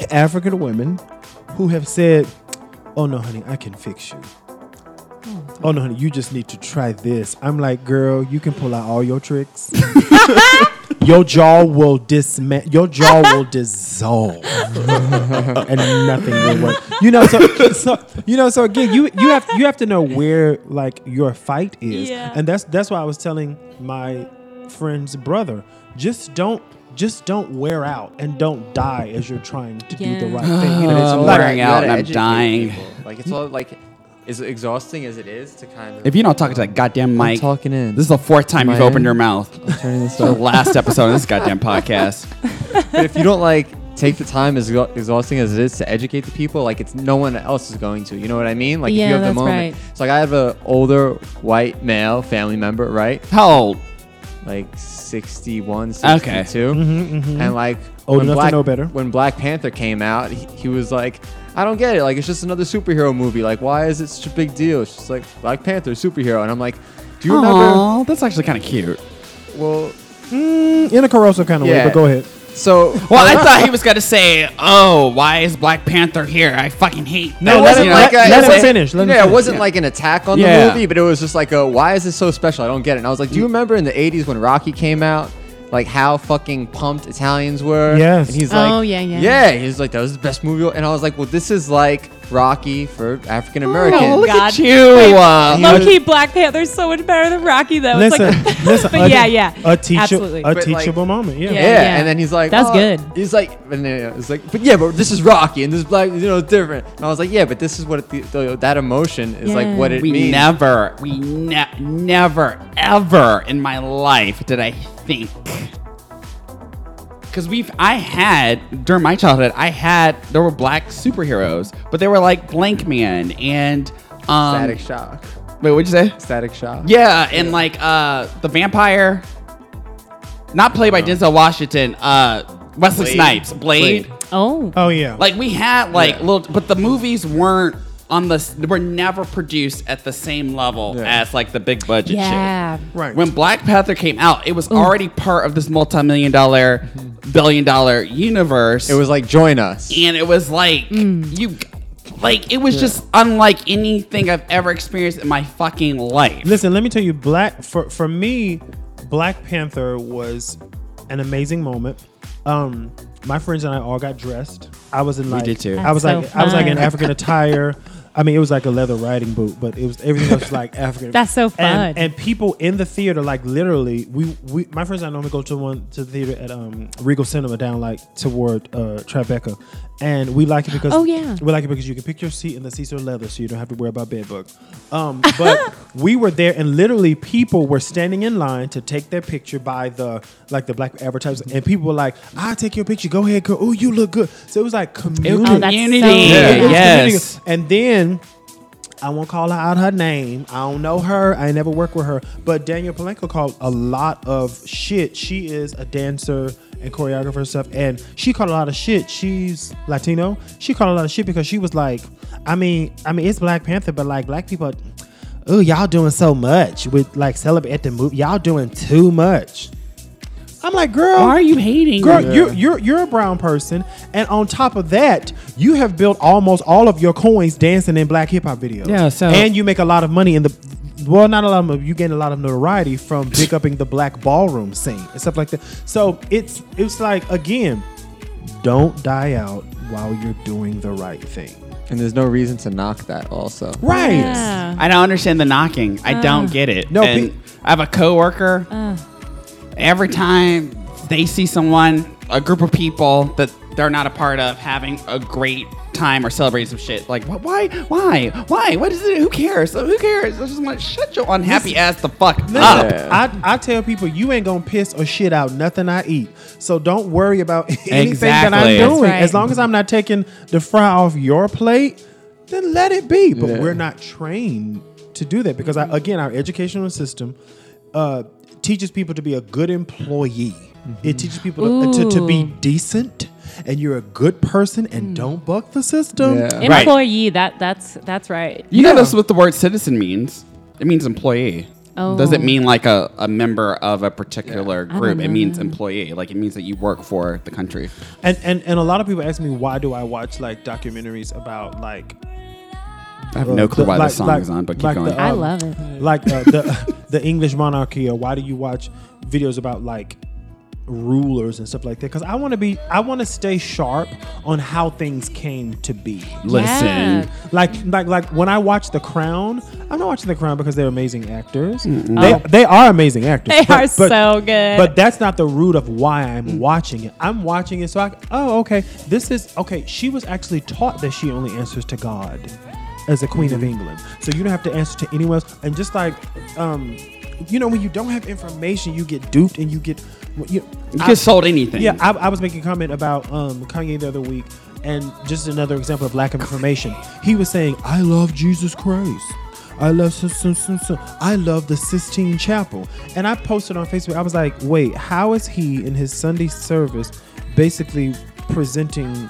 African women who have said, Oh no, honey, I can fix you. Hmm. Oh no, honey, you just need to try this. I'm like, girl, you can pull out all your tricks. your jaw will disma- your jaw will dissolve and nothing will work. You know, so, so you know, so again, you you have you have to know where like your fight is, Yeah. and that's that's why I was telling my friend's brother, just don't just don't wear out and don't die as you're trying to do the right thing. You know, it's I'm like- wearing out and I'm dying. people. Like it's hmm. all like as exhausting as it is to kind of. If you don't talk to that goddamn mic, talking in. This is the fourth time Am you've I opened in? your mouth. turning this The last episode of this goddamn podcast. but if you don't like take the time as exha- exhausting as it is to educate the people, like it's no one else is going to. You know what I mean? Like if you have the moment. right. It's like I have an older white male family member, right? How old? Like 61, Okay. 62. And like Old when enough to know better. when Black Panther came out, he, he was like, I don't get it. Like it's just another superhero movie. Like why is it such a big deal? It's just like Black Panther superhero. And I'm like, do you remember? Oh, that's actually kind of cute. Well, Mm, in a corrosive kind of way, but go ahead. So Well, I thought he was gonna say, "Oh, why is Black Panther here? I fucking hate." No, that." it let wasn't him- like let- a, let it him was- finish, let him yeah, finish. it wasn't Yeah. like an attack on Yeah. the movie, but it was just like a why is this so special? I don't get it. And I was like, do you remember in the '80s when Rocky came out? Like how fucking pumped Italians were. Yes. And he's like, Oh, yeah, yeah. Yeah. He's like, that was the best movie. And I was like, well, this is like Rocky for African Americans. Oh, look God. at you! Wait, uh, Low key, Black Panther's so much better than Rocky, though. It's Listen, like, listen. but a, yeah, yeah, a, teacher, absolutely. a But, like- teachable moment. Yeah. Yeah. Yeah, and then he's like, That's "Oh," good. He's like, and then it's like, but yeah, but this is Rocky, and this is black, you know, it's different. And I was like, yeah, but this is what it, the, the, that emotion is like. What it we means. never, we ne- never, ever in my life did I think. Because we've, I had during my childhood, I had there were black superheroes, but they were like Blankman and um. Static Shock. Wait, what'd you say? Static Shock. Yeah, and like uh the vampire, not played by Denzel Washington, uh Wesley Blade. Snipes, Blade. Blade. oh, Oh yeah. Like we had like Yeah. little, but the movies weren't on the s- were never produced at the same level Yeah. as like the big budget yeah. shit. right. When Black Panther came out, it was already part of this multi-million dollar, billion dollar universe. It was like join us. and it was like you, like it was just unlike anything I've ever experienced in my fucking life. Listen, let me tell you, Black for for me, Black Panther was an amazing moment. Um, my friends and I all got dressed. I was in like did too. I was That's like so I was like in fun. African attire. I mean, it was like a leather riding boot, but it was everything was like African. That's so fun. And, and people in the theater, like literally, we, we my friends and I normally go to one to the theater at um, Regal Cinema down like toward uh, Tribeca, and we like it because Oh, yeah. we like it because you can pick your seat and the seats are leather, so you don't have to worry about bed bugs. Um, but we were there, and literally people were standing in line to take their picture by the like the black advertisers, and people were like, "I'll take your picture, go ahead, girl. Oh, you look good." So it was like community. Oh, that's Community. so Yeah. It Yes. community. And then I won't call her out her name. I don't know her. I never worked with her. But Danielle Polanco called a lot of shit. She is a dancer and choreographer stuff. And she caught a lot of shit. She's Latino. She caught a lot of shit because she was like, I mean, I mean, it's Black Panther, but like black people, oh, y'all doing so much with like celebrate at the movie. Y'all doing too much. I'm like, girl, Why are you hating? Girl, her? you're you're you're a brown person, and on top of that, you have built almost all of your coins dancing in black hip hop videos. Yeah, so- and you make a lot of money in the well, not a lot of you gain a lot of notoriety from big upping the black ballroom scene and stuff like that. So it's it's like again, don't die out while you're doing the right thing. And there's no reason to knock that. Also, Right. Yeah. I don't understand the knocking. I uh. don't get it. No, and pe- I have a coworker. Uh. Every time they see someone, a group of people that they're not a part of, having a great time or celebrating some shit, like wh- why, why, why? What is it? Who cares? Who cares? I just want to shut your unhappy ass the fuck Listen, up. I, I tell people you ain't gonna piss or shit out nothing I eat. So don't worry about anything that I'm doing. right. As long as I'm not taking the fry off your plate, then let it be. But Yeah. we're not trained to do that because I, again, our educational system uh, teaches people to be a good employee. It teaches people to, to, to be decent and you're a good person and don't buck the system. Yeah. Right. Employee. That that's that's right. You know Yeah. this is what the word citizen means. It means employee. Oh. Does it mean like a, a member of a particular don't group? It means employee. Like it means that you work for the country. And, and and a lot of people ask me why do I watch like documentaries about like I have Uh, no clue the- why like- this song like- is on, but keep like going. the, I um, love it. like uh, the the English monarchy, or why do you watch videos about like rulers and stuff like that? Because I want to be, I want to stay sharp on how things came to be. Listen, Yeah. Like, like, like when I watch The Crown, I'm not watching The Crown because they're amazing actors. They, Oh. they are amazing actors. They but- are but- so good. But that's not the root of why I'm watching it. I'm watching it so I, oh, okay, this is okay. She was actually taught that she only answers to God as a queen of England, so you don't have to answer to anyone else. And just like, um, you know, when you don't have information, you get duped and you get, you, you I- get sold anything. yeah, I, I was making a comment about um, Kanye the other week, and just another example of lack of information. He was saying, "I love Jesus Christ. I love so, so, so, so. I love the Sistine Chapel." And I posted on Facebook. I was like, "Wait, how is he in his Sunday service basically presenting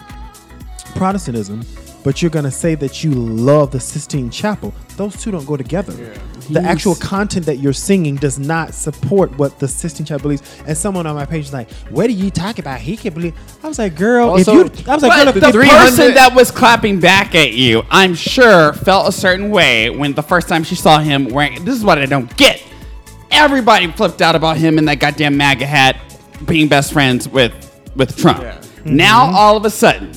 Protestantism?" But you're gonna say that you love the Sistine Chapel. Those two don't go together. The actual content that you're singing does not support what the Sistine Chapel believes. And someone on my page was like, "What are you talking about? He can believe." I was like, "Girl, Also- if you," I was like, But "Girl, if the the person that was clapping back at you, I'm sure, felt a certain way when the first time she saw him wearing. This is what I don't get. Everybody flipped out about him in that goddamn MAGA hat, being best friends with with Trump. Now mm-hmm. all of a sudden,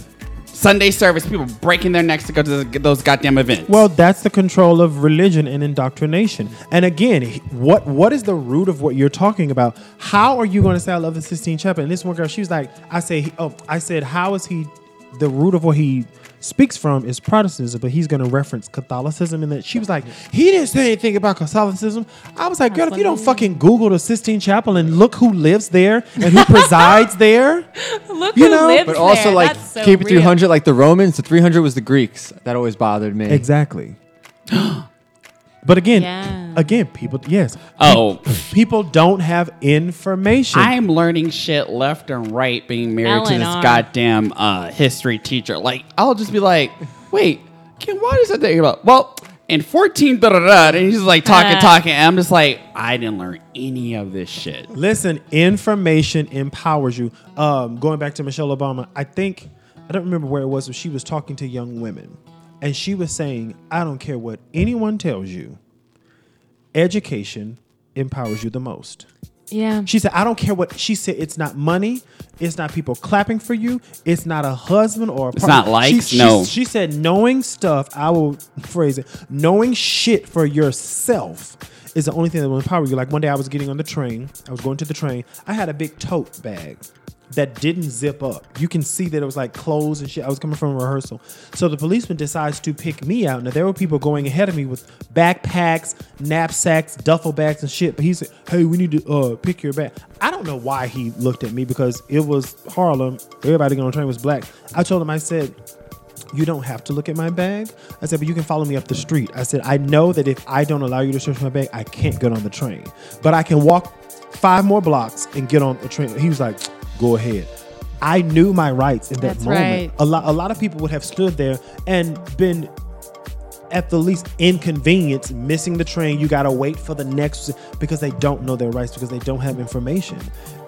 Sunday service people breaking their necks to go to those goddamn events. Well, that's the control of religion and indoctrination. And again, what what is the root of what you're talking about? How are you going to say I love the Sistine Chapel? And this one girl, she was like, I say, oh, I said, how is he? The root of what he speaks from is Protestantism, but he's going to reference Catholicism. And that she was like, he didn't say anything about Catholicism. I was like, girl, if you don't fucking Google the Sistine Chapel and look who lives there and who presides there, Look You who know, lives but also there. like That's so keep it real. 300 like the Romans. The 300 was the Greeks. That always bothered me. exactly. but again, Yeah. again, people, yes. oh, people don't have information. I'm learning shit left and right being married to this Eleanor. goddamn uh, history teacher. Like, I'll just be like, wait, Kim, what is that thing about? Well, in 14, da da da, and he's like talking, Uh. talking. And I'm just like, I didn't learn any of this shit. Listen, information empowers you. Um, going back to Michelle Obama, I think I don't remember where it was, but she was talking to young women, and she was saying, "I don't care what anyone tells you. Education empowers you the most." Yeah. She said, I don't care what she said. It's not money. It's not people clapping for you. It's not a husband or a partner. It's partner. not likes, She, she- no. She said, knowing stuff, I will phrase it, knowing shit for yourself is the only thing that will empower you. Like one day I was getting on the train, I was going to the train, I had a big tote bag that didn't zip up. You can see that it was like clothes and shit. I was coming from a rehearsal. So the policeman decides to pick me out. Now there were people going ahead of me with backpacks, knapsacks, duffel bags and shit. But he said, Hey, we need to uh, pick your bag. I don't know why he looked at me because it was Harlem. Everybody getting on the train was black. I told him, I said, you don't have to look at my bag. I said, but you can follow me up the street. I said, I know that if I don't allow you to search my bag, I can't get on the train. But I can walk five more blocks and get on the train. He was like, go ahead. I knew my rights in that That's moment. right. A lot a lot of people would have stood there and been at the least inconvenience missing the train you got to wait for the next because they don't know their rights because they don't have information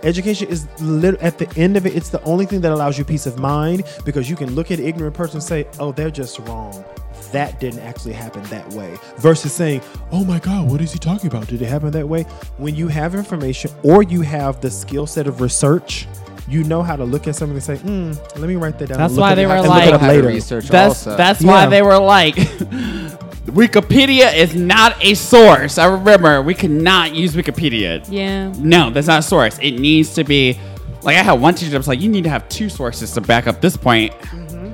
education is lit- at the end of it it's the only thing that allows you peace of mind because you can look at an ignorant person and say oh they're just wrong that didn't actually happen that way versus saying oh my god what is he talking about did it happen that way when you have information or you have the skill set of research you know how to look at something and say, hmm, let me write that down. That's and look why they were like- it up How to later. research That's also. that's Yeah. why they were like, Wikipedia is not a source. I remember we cannot use Wikipedia. Yeah. No, that's not a source. It needs to be like I had one teacher that was like, you need to have two sources to back up this point.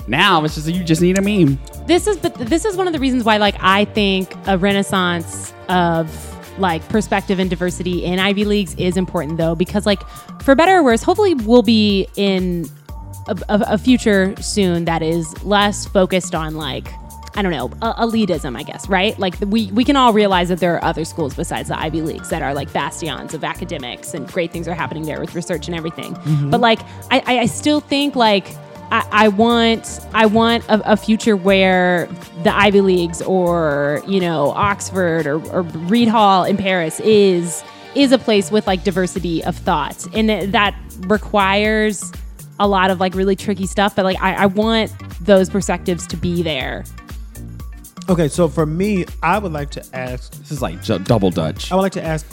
Now it's just you just need a meme. This is but this is one of the reasons why like I think a renaissance of like perspective and diversity in Ivy Leagues is important though because like for better or worse hopefully we'll be in a, a, a future soon that is less focused on like I don't know uh, elitism I guess right? Like we we can all realize that there are other schools besides the Ivy Leagues that are like bastions of academics and great things are happening there with research and everything. But like I, I I still think like I, I want I want a, a future where the Ivy Leagues or you know Oxford or, or Reid Hall in Paris is is a place with like diversity of thought and that- that requires a lot of like really tricky stuff but like I, I want those perspectives to be there Okay, so for me, I would like to ask. This is like ju- double Dutch. I would like to ask,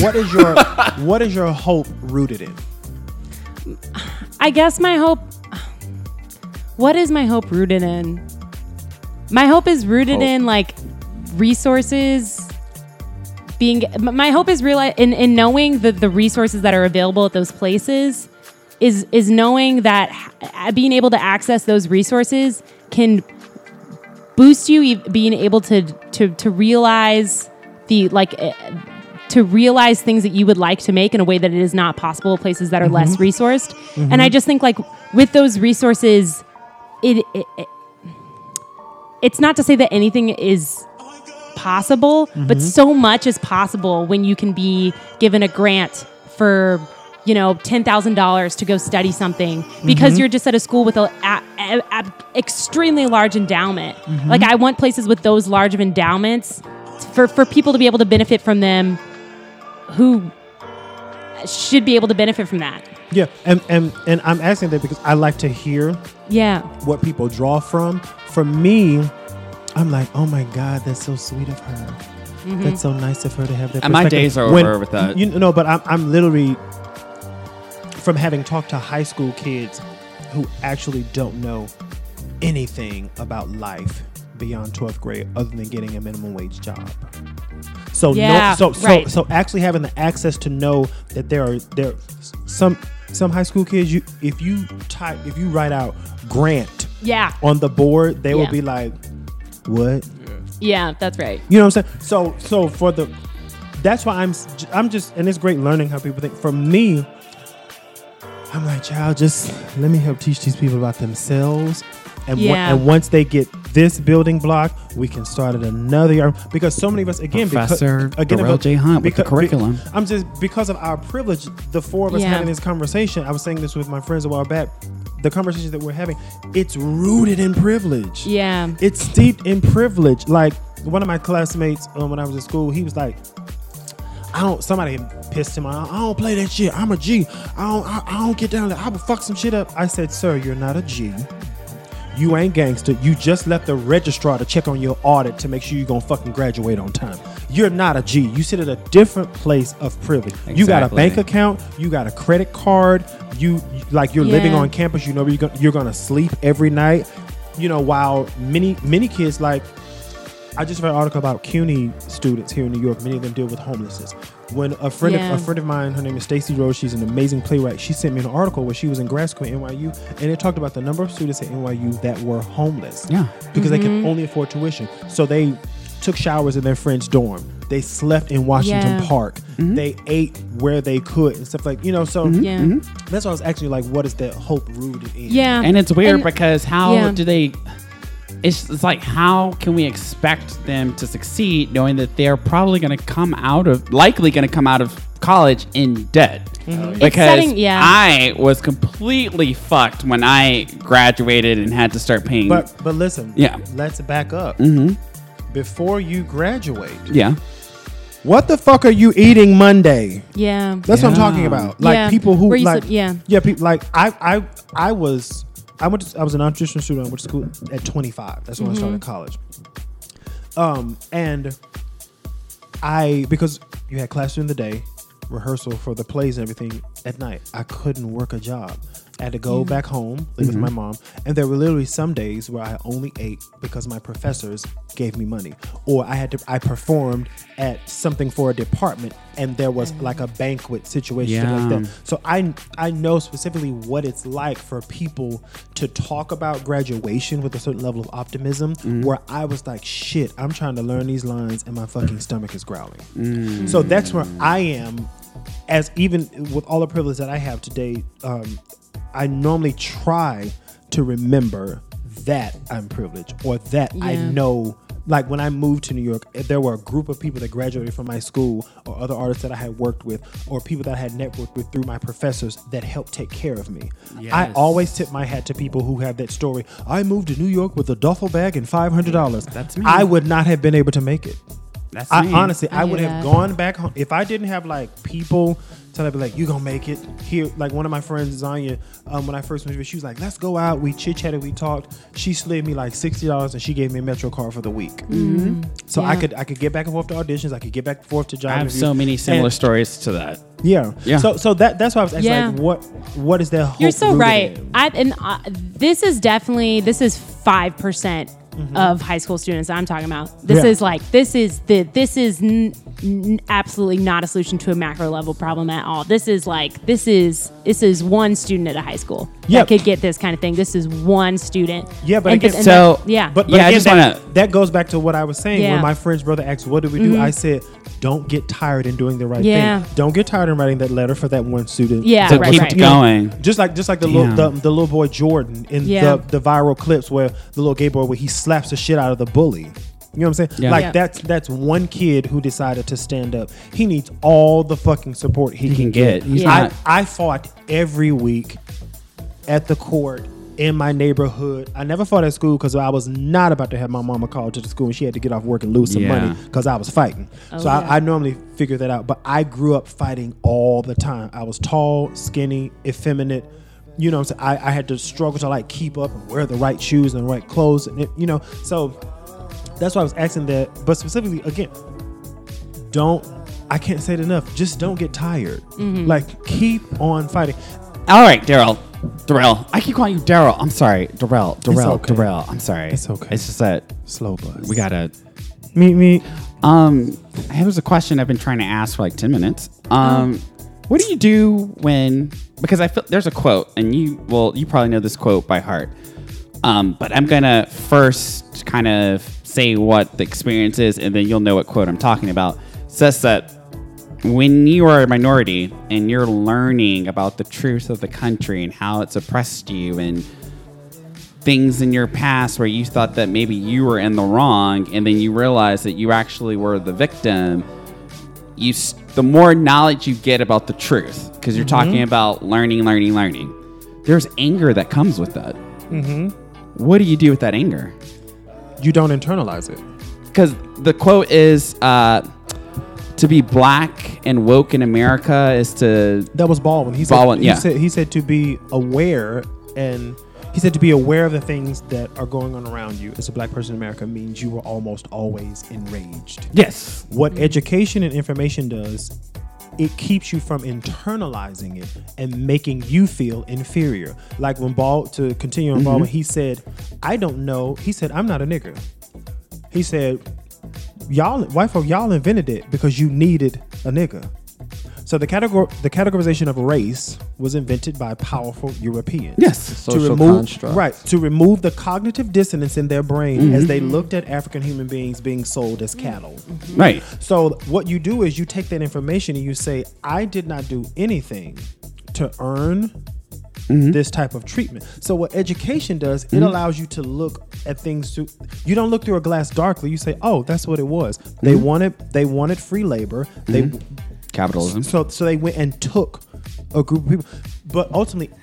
what is your what is your hope rooted in? I guess my hope. What is my hope rooted in? My hope is rooted Hope. in like resources. Being my hope is real in, in knowing the the resources that are available at those places. Is is knowing that being able to access those resources can boost you being able to to to realize the like eh, to realize things that you would like to make in a way that it is not possible places that are less mm-hmm. resourced. Mm-hmm. And i just think like with those resources it, it, it it's not to say that anything is possible but mm-hmm. so much is possible when you can be given a grant for you know $10,000 to go study something because you're just at a school with a, a, a- a extremely large endowment. Like i want places with those large of endowments for for people to be able to benefit from them who should be able to benefit from that Yeah, and and and I'm asking that because I like to hear yeah what people draw from. For me, I'm like, oh my god, that's so sweet of her. Mm-hmm. That's so nice of her to have that. And my days are over with that. You know, but I'm I'm literally from having talked to high school kids who actually don't know anything about life beyond 12th grade other than getting a minimum wage job. So Yeah, no, so so right. so actually having the access to know that there are there some some high school kids you if you type if you write out grant yeah on the board they will be like what yeah that's right you know what I'm saying? So so for the that's why I'm I'm just and it's great learning how people think. For me, I'm like, child, just let me help teach these people about themselves. And, Yeah. and once they get this building block, we can start at another yard. Because so many of us, again, Professor because, again, Darrell J. Hunt with the beca- curriculum. I'm just because of our privilege, the four of us Yeah. having this conversation. I was saying this with my friends a while back. The conversations that we're having, it's rooted in privilege yeah it's steeped in privilege. Like one of my classmates um, when I was in school, he was like, "I don't." Somebody pissed him off. I don't play that shit. I'm a G. I don't. I, I don't get down there. I will fuck some shit up. I said, "Sir, you're not a G. You ain't gangster. You just left the registrar to check on your audit to make sure you're gonna fucking graduate on time. you're not a G. You sit at a different place of privilege. You got a bank account, you got a credit card, you like you're living on campus. You know where you're gonna, you're gonna sleep every night. You know, while many many kids like I just read an article about CUNY students here in New York. Many of them deal with homelessness. When a friend Yeah. of, a friend of mine, her name is Stacey Rose. She's an amazing playwright. She sent me an article where she was in grad school at NYU, and it talked about the number of students at NYU that were homeless. Yeah. because they Mm-hmm. could only afford tuition. So they took showers in their friend's dorm. They slept in Washington Yeah. Park. Mm-hmm. They ate where they could and stuff like you know. So mm-hmm. Yeah. Mm-hmm. that's why I was actually like, what is that hope rooted in? Yeah. And it's weird And- because how yeah. do they? It's, it's like how can we expect them to succeed knowing that they're probably going to come out of likely going to come out of college in debt It's because setting- yeah. I was completely fucked when I graduated and had to start paying. But but listen, Yeah. let's back up. Mhm. Before you graduate, yeah, what the fuck are you eating Monday? yeah. That's what I'm talking about. Like Yeah. people who Where like said- yeah. yeah people like I I I was I went to, I was a non-traditional student. I went to school at 25. That's when I started Mm-hmm. college. Um and I because you had class during the day, rehearsal for the plays and everything at night. I couldn't work a job. I had to go back home, live with my mm-hmm. mom, and there were literally some days where I only ate because my professors gave me money, or I had to. I performed at something for a department, and there was like a banquet situation stuff like that. So I I know specifically what it's like for people to talk about graduation with a certain level of optimism. Mm-hmm. Where I was like, shit, I'm trying to learn these lines, and my fucking stomach is growling. Mm. So that's where I am. As even with all the privilege that I have today, um, I normally try to remember that I'm privileged or that I know. Like when I moved to New York, eh, there were a group of people that graduated from my school, or other artists that I had worked with, or people that I had networked with through my professors that helped take care of me. I always tip my hat to people who have that story. I moved to New York with a duffel bag and five hundred dollars. That's me. I would not have been able to make it. that's I me. honestly, I, I would hear have that. gone back home if I didn't have like people tell me like you gonna make it here. Like one of my friends, Zanya, um, when I first moved here, she was like, "Let's go out." We chit chatted, we talked. She slid me like sixty dollars, and she gave me a Metro card for the week. So I could I could get back and forth to auditions. I could get back and forth to job I have interviews. so many similar And- stories to that. Yeah, Yeah. So so that that's why I was asking Yeah. like, what what is that? Hope You're so right. I and uh, this is definitely this is five percent of high school students I'm talking about. This Mm-hmm. Yeah. is like this is the this is n- n- absolutely not a solution to a macro level problem at all. This is like this is this is one student at a high school Yeah. that could get this kind of thing. This is one student. Yeah, but And- again- and So- that- yeah, But, but Yeah, I just wanna- that goes back to what I was saying Yeah. Mm-hmm. when my friend's brother asked, "What do we do?" I said, "Don't get tired in doing the right Yeah. thing. Don't get tired in writing that letter for that one student." Yeah, So right, keep right. You know, going. just like just like the Damn. little the, the little boy Jordan in Yeah. the, the viral clips where the little gay boy where he slaps the shit out of the bully. You know what I'm saying? Yeah. Like Yeah. that's that's one kid who decided to stand up. He needs all the fucking support he, He can, can get. get. Yeah. I, I fought every week at the court in my neighborhood. I never fought at school because I was not about to have my mama call to the school and she had to get off work and lose some Yeah. money because I was fighting. Oh, so yeah. I, I normally figure that out. But I grew up fighting all the time. I was tall, skinny, effeminate. You know, what I'm saying? I, I had to struggle to like keep up and wear the right shoes and the right clothes. And it, you know, so that's why I was asking that. But specifically, again, don't. I can't say it enough. Just don't get tired. Mm-hmm. Like keep on fighting. All right, Daryl. Darrell. I keep calling you Daryl. I'm sorry. Darrell. Darrell. okay. Darrell. I'm sorry. It's okay. It's just that Slow buzz. we gotta. meet me. Um, here's a question I've been trying to ask for like ten minutes. Um, what do you do when? Because I feel there's a quote, and you well, you probably know this quote by heart. Um, but I'm gonna first kind of say what the experience is, and then you'll know what quote I'm talking about. It says that when you are a minority and you're learning about the truth of the country and how it's oppressed you and things in your past where you thought that maybe you were in the wrong and then you realize that you actually were the victim you the more knowledge you get about the truth because you're talking about learning learning learning there's anger that comes with that mm-hmm. what do you do with that anger You don't internalize it. because the quote is uh, to be black and woke in america is to That was Baldwin. He said, Baldwin, he yeah. said he said to be aware and He said to be aware of the things that are going on around you as a black person in America means you were almost always enraged. Yes. What mm-hmm. education and information does, it keeps you from internalizing it and making you feel inferior. Like when Ball, to continue on Baldwin, mm-hmm. he said, I don't know. He said, I'm not a nigger. He said, y'all, white folk, y'all invented it because you needed a nigger. So the categor- the categorization of race was invented by powerful Europeans Yes. Social remove construct. right to remove the cognitive dissonance in their brain mm-hmm. as they looked at African human beings being sold as cattle. Right. So what you do is you take that information and you say, I did not do anything to earn mm-hmm. this type of treatment. So what education does, it mm-hmm. allows you to look at things through you don't look through a glass darkly. You say, "Oh, that's what it was. They wanted they wanted free labor. They Capitalism. so so they went and took a group of people. But ultimately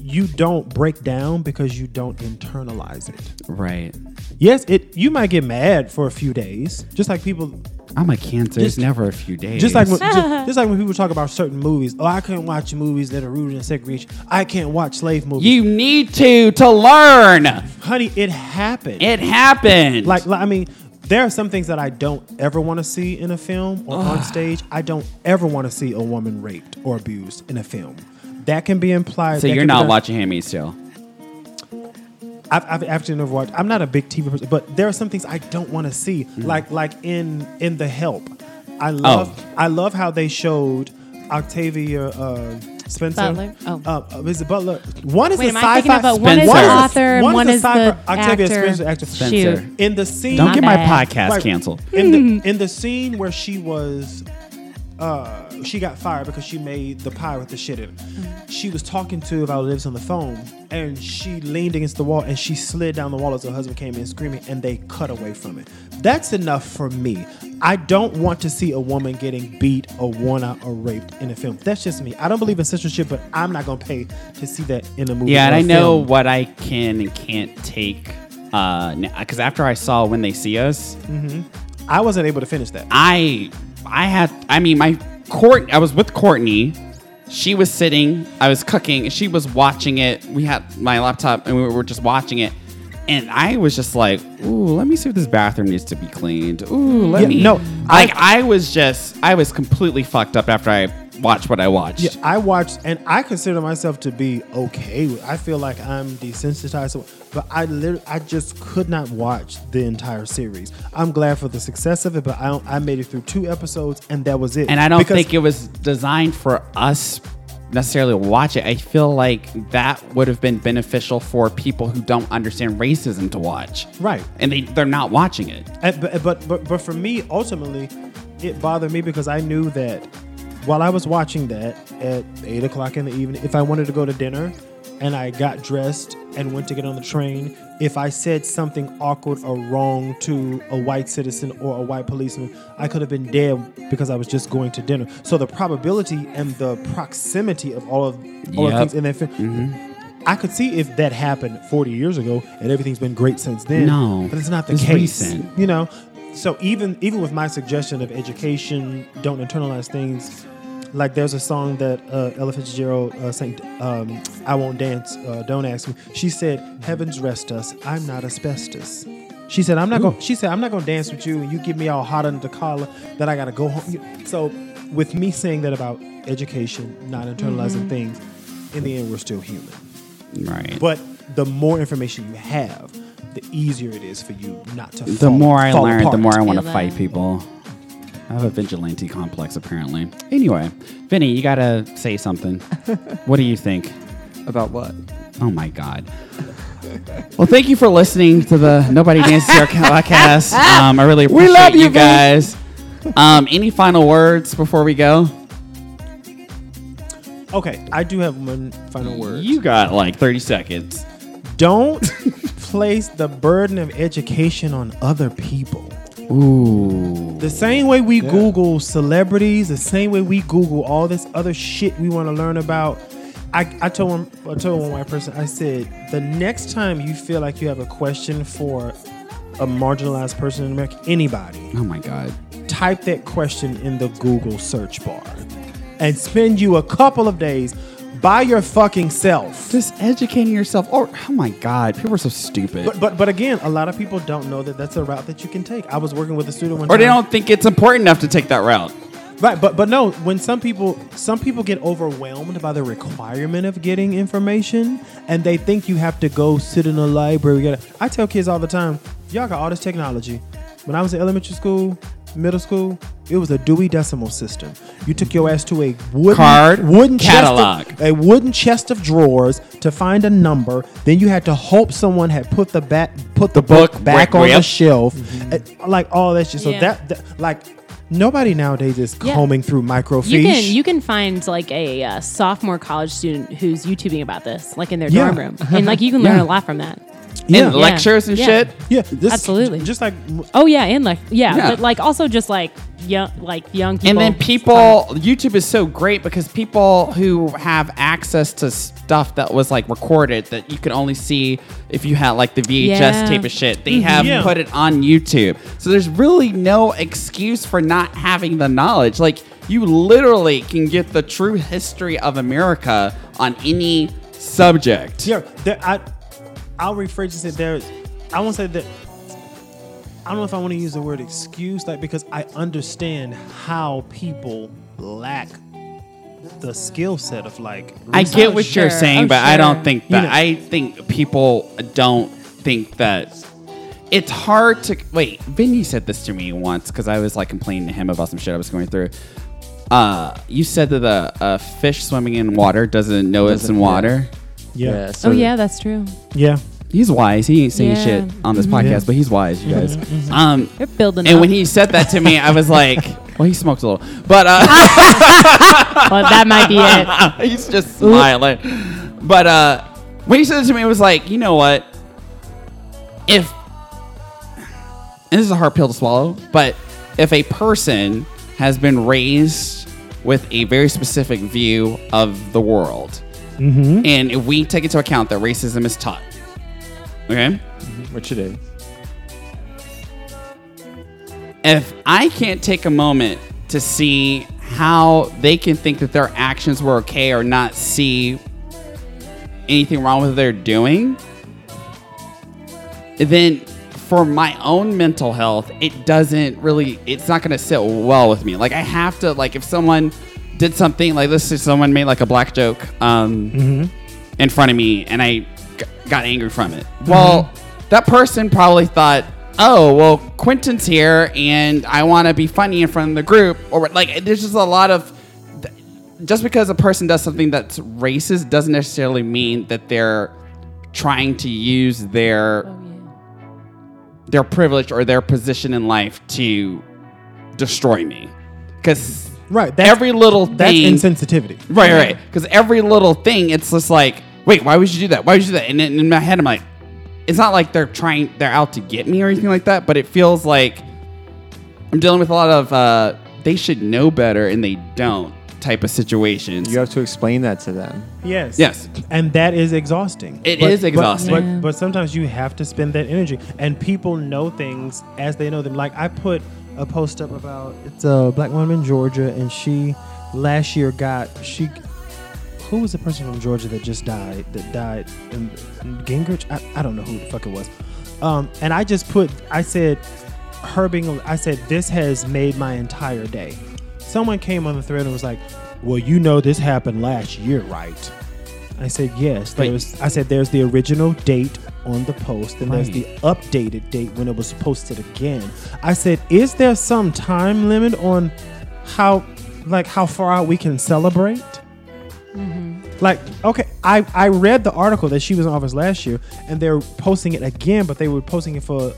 you don't break down because you don't internalize it. Right. Yes, it you might get mad for a few days, just like people I'm a cancer. It's never a few days. Just like when, just, just like when people talk about certain movies. Oh, I can't watch movies that are rooted in segregation. I can't watch slave movies. you need to to learn. honey, it happened. It happened. like, like, I mean, there are some things that I don't ever want to see in a film or on stage. I don't ever want to see a woman raped or abused in a film. That can be implied. so that you're can be not done- watching Handmaid's Tale. I've, I've actually never watched. I'm not a big TV person, but there are some things I don't want to see. Mm-hmm. Like like in in The Help, I love Oh. I love how they showed Octavia uh, Spencer. Butler? Oh. uh, uh, is it Butler? One is Wait, a am sci-fi. I thinking about one is Spencer. the author one one is is a the Octavia actor? Spencer, actor. Spencer. Shoot. in the scene. Don't My get my bad. podcast Right. canceled. in the in the scene where she was uh she got fired because she made the pie with the shit in it. She was talking to about lives on the phone and she leaned against the wall and she slid down the wall as her husband came in screaming and they cut away from it. That's enough for me. I don't want to see a woman getting beat or worn out or raped in a film. That's just me. I don't believe in censorship, but I'm not gonna pay to see that in a movie. Yeah, and I know film. what I can and can't take. Uh, because after I saw When They See Us, I wasn't able to finish that. I I had I mean my court I was with Courtney. She was sitting, I was cooking, and she was watching it. We had my laptop and we were just watching it. And I was just like, ooh, let me see if this bathroom needs to be cleaned. Ooh, let Yeah, me no, like I, was just I was completely fucked up after I watched what I watched. Yeah, I watched, and I consider myself to be okay. I feel like I'm desensitized, but I literally, I just could not watch the entire series. I'm glad for the success of it, but I don't, I made it through two episodes, and that was it. And I don't Because- think it was designed for us necessarily watch it. I feel like that would have been beneficial for people who don't understand racism to watch. Right. And they, they're not watching it. And- but, eh, but but but for me, ultimately, it bothered me because I knew that while I was watching that at eight o'clock in the evening, if I wanted to go to dinner and I got dressed and went to get on the train, if I said something awkward or wrong to a white citizen or a white policeman, I could have been dead because I was just going to dinner. So the probability and the proximity of all of all of things in that film. Mm-hmm. I could see if that happened 40 years ago and everything's been great since then. No, but it's not the it's case. recent. You know, so even even with my suggestion of education, don't internalize things. Like there's a song that uh, Ella Fitzgerald uh, sang, um, "I Won't Dance, uh, Don't Ask Me." She said, "Heavens rest us, I'm not asbestos." She said, "I'm not going." She said, "I'm not going to dance with you, and you get me all hot under the collar that I got to go home." So, with me saying that about education, not internalizing things, in the end, we're still human. Right. But the more information you have, the easier it is for you not to. the fall- more I fall learn, apart. the more I want to fight that. people. I have a vigilante complex, apparently. Anyway, Vinny, you got to say something. what do you think? About what? Oh my God. Well, thank you for listening to the Nobody Dances Here podcast. Um, I really appreciate love you, you guys. Um, any final words before we go? Okay, I do have one final word. You got like 30 seconds. Don't place the burden of education on other people. Ooh. The same way we Google celebrities, the same way we Google all this other shit we want to learn about. I, I told one I told one white person, I said, the next time you feel like you have a question for a marginalized person in America, anybody, Oh my God. type that question in the Google search bar and spend you a couple of days by your fucking self. Just educating yourself. Or oh my god, people are so stupid. But but but again, a lot of people don't know that that's a route that you can take. I was working with a student one or they don't think it's important enough to take that route. Right, but but no, when some people some people get overwhelmed by the requirement of getting information and they think you have to go sit in a library. I tell kids all the time, y'all got all this technology. When I was in elementary school, middle school, it was a Dewey Decimal System. You took your ass to a wooden Card wooden catalog. chest of, a wooden chest of drawers to find a number. Then you had to hope someone had put the back put the, book, book back right- on the yep. shelf, Uh, like all that shit. So Yeah. that, that like. Nobody nowadays is Yeah. combing through microfiche. You can you can find like a uh, sophomore college student who's YouTubing about this, like in their Yeah. dorm room, and like you can learn Yeah. a lot from that. Yeah. In lectures and Yeah. shit. yeah, this, Absolutely. Just like Oh yeah, and like yeah, Yeah. but like also just like young like young people. And then people, YouTube is so great because people who have access to stuff that was like recorded that you could only see if you had like the VHS Yeah. tape of shit, they mm-hmm. have Yeah. put it on YouTube. So there's really no excuse for not having the knowledge. Like you literally can get the true history of America on any subject. yeah, there, I I'll rephrase it. There, I won't say that. I don't know if I want to use the word excuse, like because I understand how people lack the skill set of like. I research. get what you're sure. saying, Oh, but I don't sure. think You that. know- I think people don't think that. It's hard to wait. Vinny said this to me once because I was like complaining to him about some shit I was going through. Uh, you said that a, a fish swimming in water doesn't know it's Doesn't- in yeah. water. Yeah, so oh yeah, that's true. yeah. He's wise. He ain't saying Yeah. shit on this Mhm. podcast, Yeah. but he's wise, you guys. Um, They're building. and up. when he said that to me, I was like, "Well, he smokes a little," but uh, well, that might be it. He's just smiling. But uh when he said it to me, it was like, you know what? If and this is a hard pill to swallow, but if a person has been raised with a very specific view of the world, Mm-hmm. and if we take into account that racism is taught, okay? which it is. if I can't take a moment to see how they can think that their actions were okay or not see anything wrong with what they're doing, then for my own mental health, it doesn't really, it's not going to sit well with me. Like, I have to, like, if someone did something, like, let's say someone made like a black joke um, in front of me and I got angry from it. Mm-hmm. Well, that person probably thought, oh, well, Quentin's here and I want to be funny in front of the group. Or, like, there's just a lot of. Just because a person does something that's racist doesn't necessarily mean that they're trying to use their Oh, their privilege or their position in life to destroy me. Because Right. That's, every little that's insensitivity. right, right. Because every little thing, it's just like, wait, why would you do that? Why would you do that? And in, in my head, I'm like, it's not like they're trying, they're out to get me or anything like that. But it feels like I'm dealing with a lot of uh, they should know better and they don't type of situations. You have to explain that to them. Yes. Yes. And that is exhausting. It It is is exhausting. But, Yeah. but, sometimes you have to spend that energy. And people know things as they know them. Like I put a post up about it's a black woman in Georgia and she last year got she who was the person from Georgia that just died that died in, in Gingrich? I, I don't know who the fuck it was. Um, and I just put I said her being I said this has made my entire day. Someone came on the thread and was like, "Well, you know this happened last year, right?" I said, "Yes." There's I said there's the original date on the post and there's the updated date when it was posted again. I said, "Is there some time limit on how like how far out we can celebrate?" Mm-hmm. Like, okay, I, I read the article that she was in office last year, and they're posting it again, but they were posting it for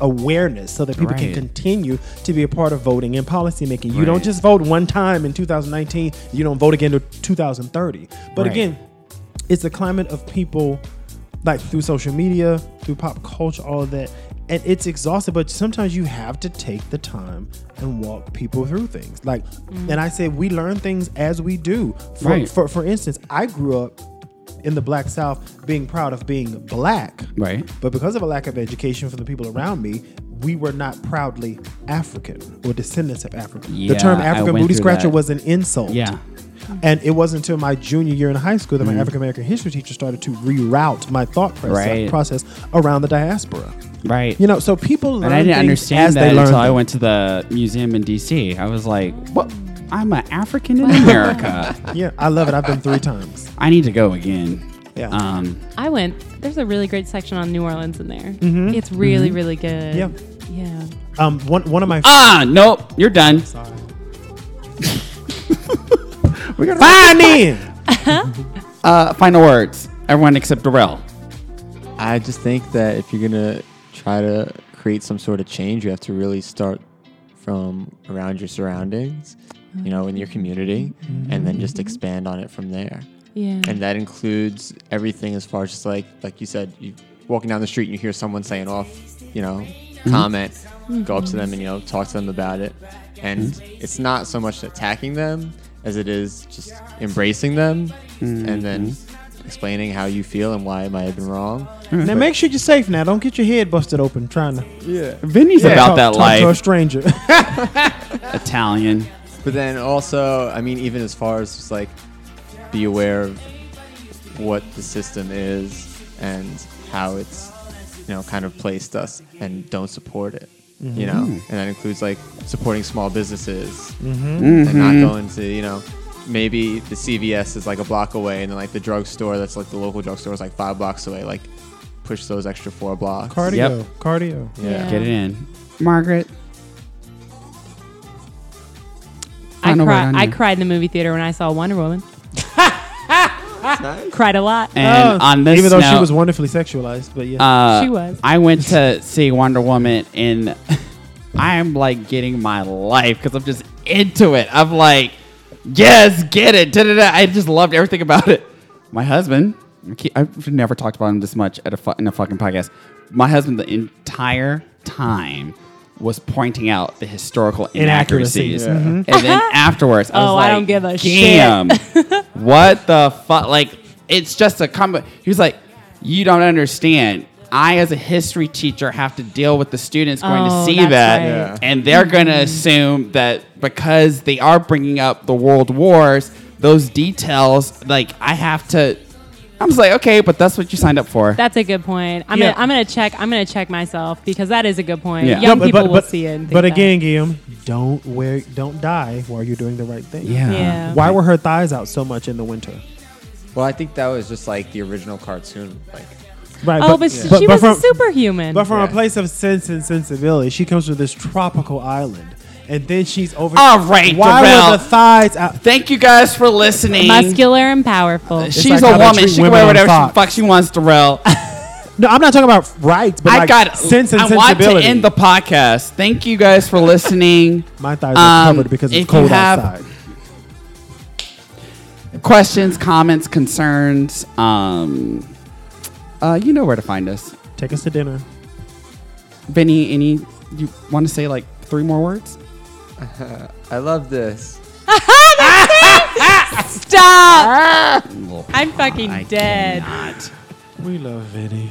awareness so that people can continue to be a part of voting and policymaking. You Right. don't just vote one time in 2019, you don't vote again to 2030. But Right. again, it's a climate of people like through social media, through pop culture, all of that. And it's exhausting, but sometimes you have to take the time and walk people through things. Like, and I say we learn things as we do. For, Right. for, for instance, I grew up in the Black South being proud of being black. Right. But because of a lack of education from the people around me, we were not proudly African or descendants of African. the term African booty scratcher that. was an insult. Yeah. And it wasn't until my junior year in high school that my African American history teacher started to reroute my thought process, Right. process around the diaspora. Right. You know, so people learn and I didn't understand that they learn until I went to the museum in DC. I was like, "What? I'm an African in America. Yeah, I love it. I've been three times. I need to go again." Yeah. Um, I went. There's a really great section on New Orleans in there. It's really, really good. Yeah. Yeah. Um, one one of my ah, nope. You're done. Sorry. We got Fine in. uh, final words. Everyone except Darrell. I just think that if you're gonna try to create some sort of change, you have to really start from around your surroundings, you know, in your community, and then just expand on it from there. Yeah. And that includes everything as far as just like like you said, you walking down the street and you hear someone saying off, you know, mm-hmm. comment, go up to mm-hmm. them and you know talk to them about it. And mm-hmm. it's not so much attacking them as it is just embracing them and then mm-hmm. explaining how you feel and why it might have been wrong. Mm-hmm. Now make sure you're safe. Now don't get your head busted open trying to Yeah. Vinny's Yeah, about talk- that talk to a life. stranger. Italian. But then also, I mean, even as far as just like be aware of what the system is and how it's, you know, kind of placed us and don't support it. You mm-hmm. know, and that includes like supporting small businesses mm-hmm. and not mm-hmm. going to, you know, maybe the CVS is like a block away and then like the drugstore that's like the local drugstore is like five blocks away. Like push those extra four blocks. cardio, Yep. cardio. Yeah. Get it in. Margaret. I Final word cried. on I you. cried in the movie theater when I saw Wonder Woman. Cried a lot. And Oh, on this even though she note, was wonderfully sexualized, but yeah. uh, She was. I went to see Wonder Woman and I'm like getting my life because I'm just into it. I'm like, yes, get it. Da-da-da. I just loved everything about it. My husband, I keep- I've never talked about him this much at a fu- in a fucking podcast. My husband, the entire time, was pointing out the historical inaccuracies. Inaccuracies. Mhm. And then afterwards, I was Oh, like, I don't give a damn, what the fuck? Like, it's just a combo. He was like, you don't understand. I, as a history teacher, have to deal with the students going Oh, to see that, right. Yeah. and they're going to assume that because they are bringing up the world wars, those details, like I have to. I'm just like, okay, but that's what you signed up for. That's a good point. I'm Yeah. gonna I'm gonna check I'm gonna check myself because that is a good point. Yeah. Young No, people will see it. And think but that. again, Guillaume, don't wear, don't die while you're doing the right thing. yeah. Yeah. Why were her thighs out so much in the winter? Well, I think that was just like the original cartoon. Like, Right. Oh, but, she but was from, a superhuman. But from Yeah. a place of sense and sensibility, she comes to this tropical island, and then she's over. All right, Why Darrell. were the thighs out? Thank you guys for listening. Muscular and powerful. She's like a they woman. treat She can women wear on whatever Fox. the fuck she wants, Darrell. No, I'm not talking about rights, but I like got sense and I want to sensibility. end the podcast. Thank you guys for listening. My thighs are Um, covered because if it's cold have- outside. Questions, comments, concerns. Um, uh, you know where to find us. Take us to dinner. Vinny, any you want to say like three more words? I love this. Stop! I'm fucking I dead. cannot. We love Vinny.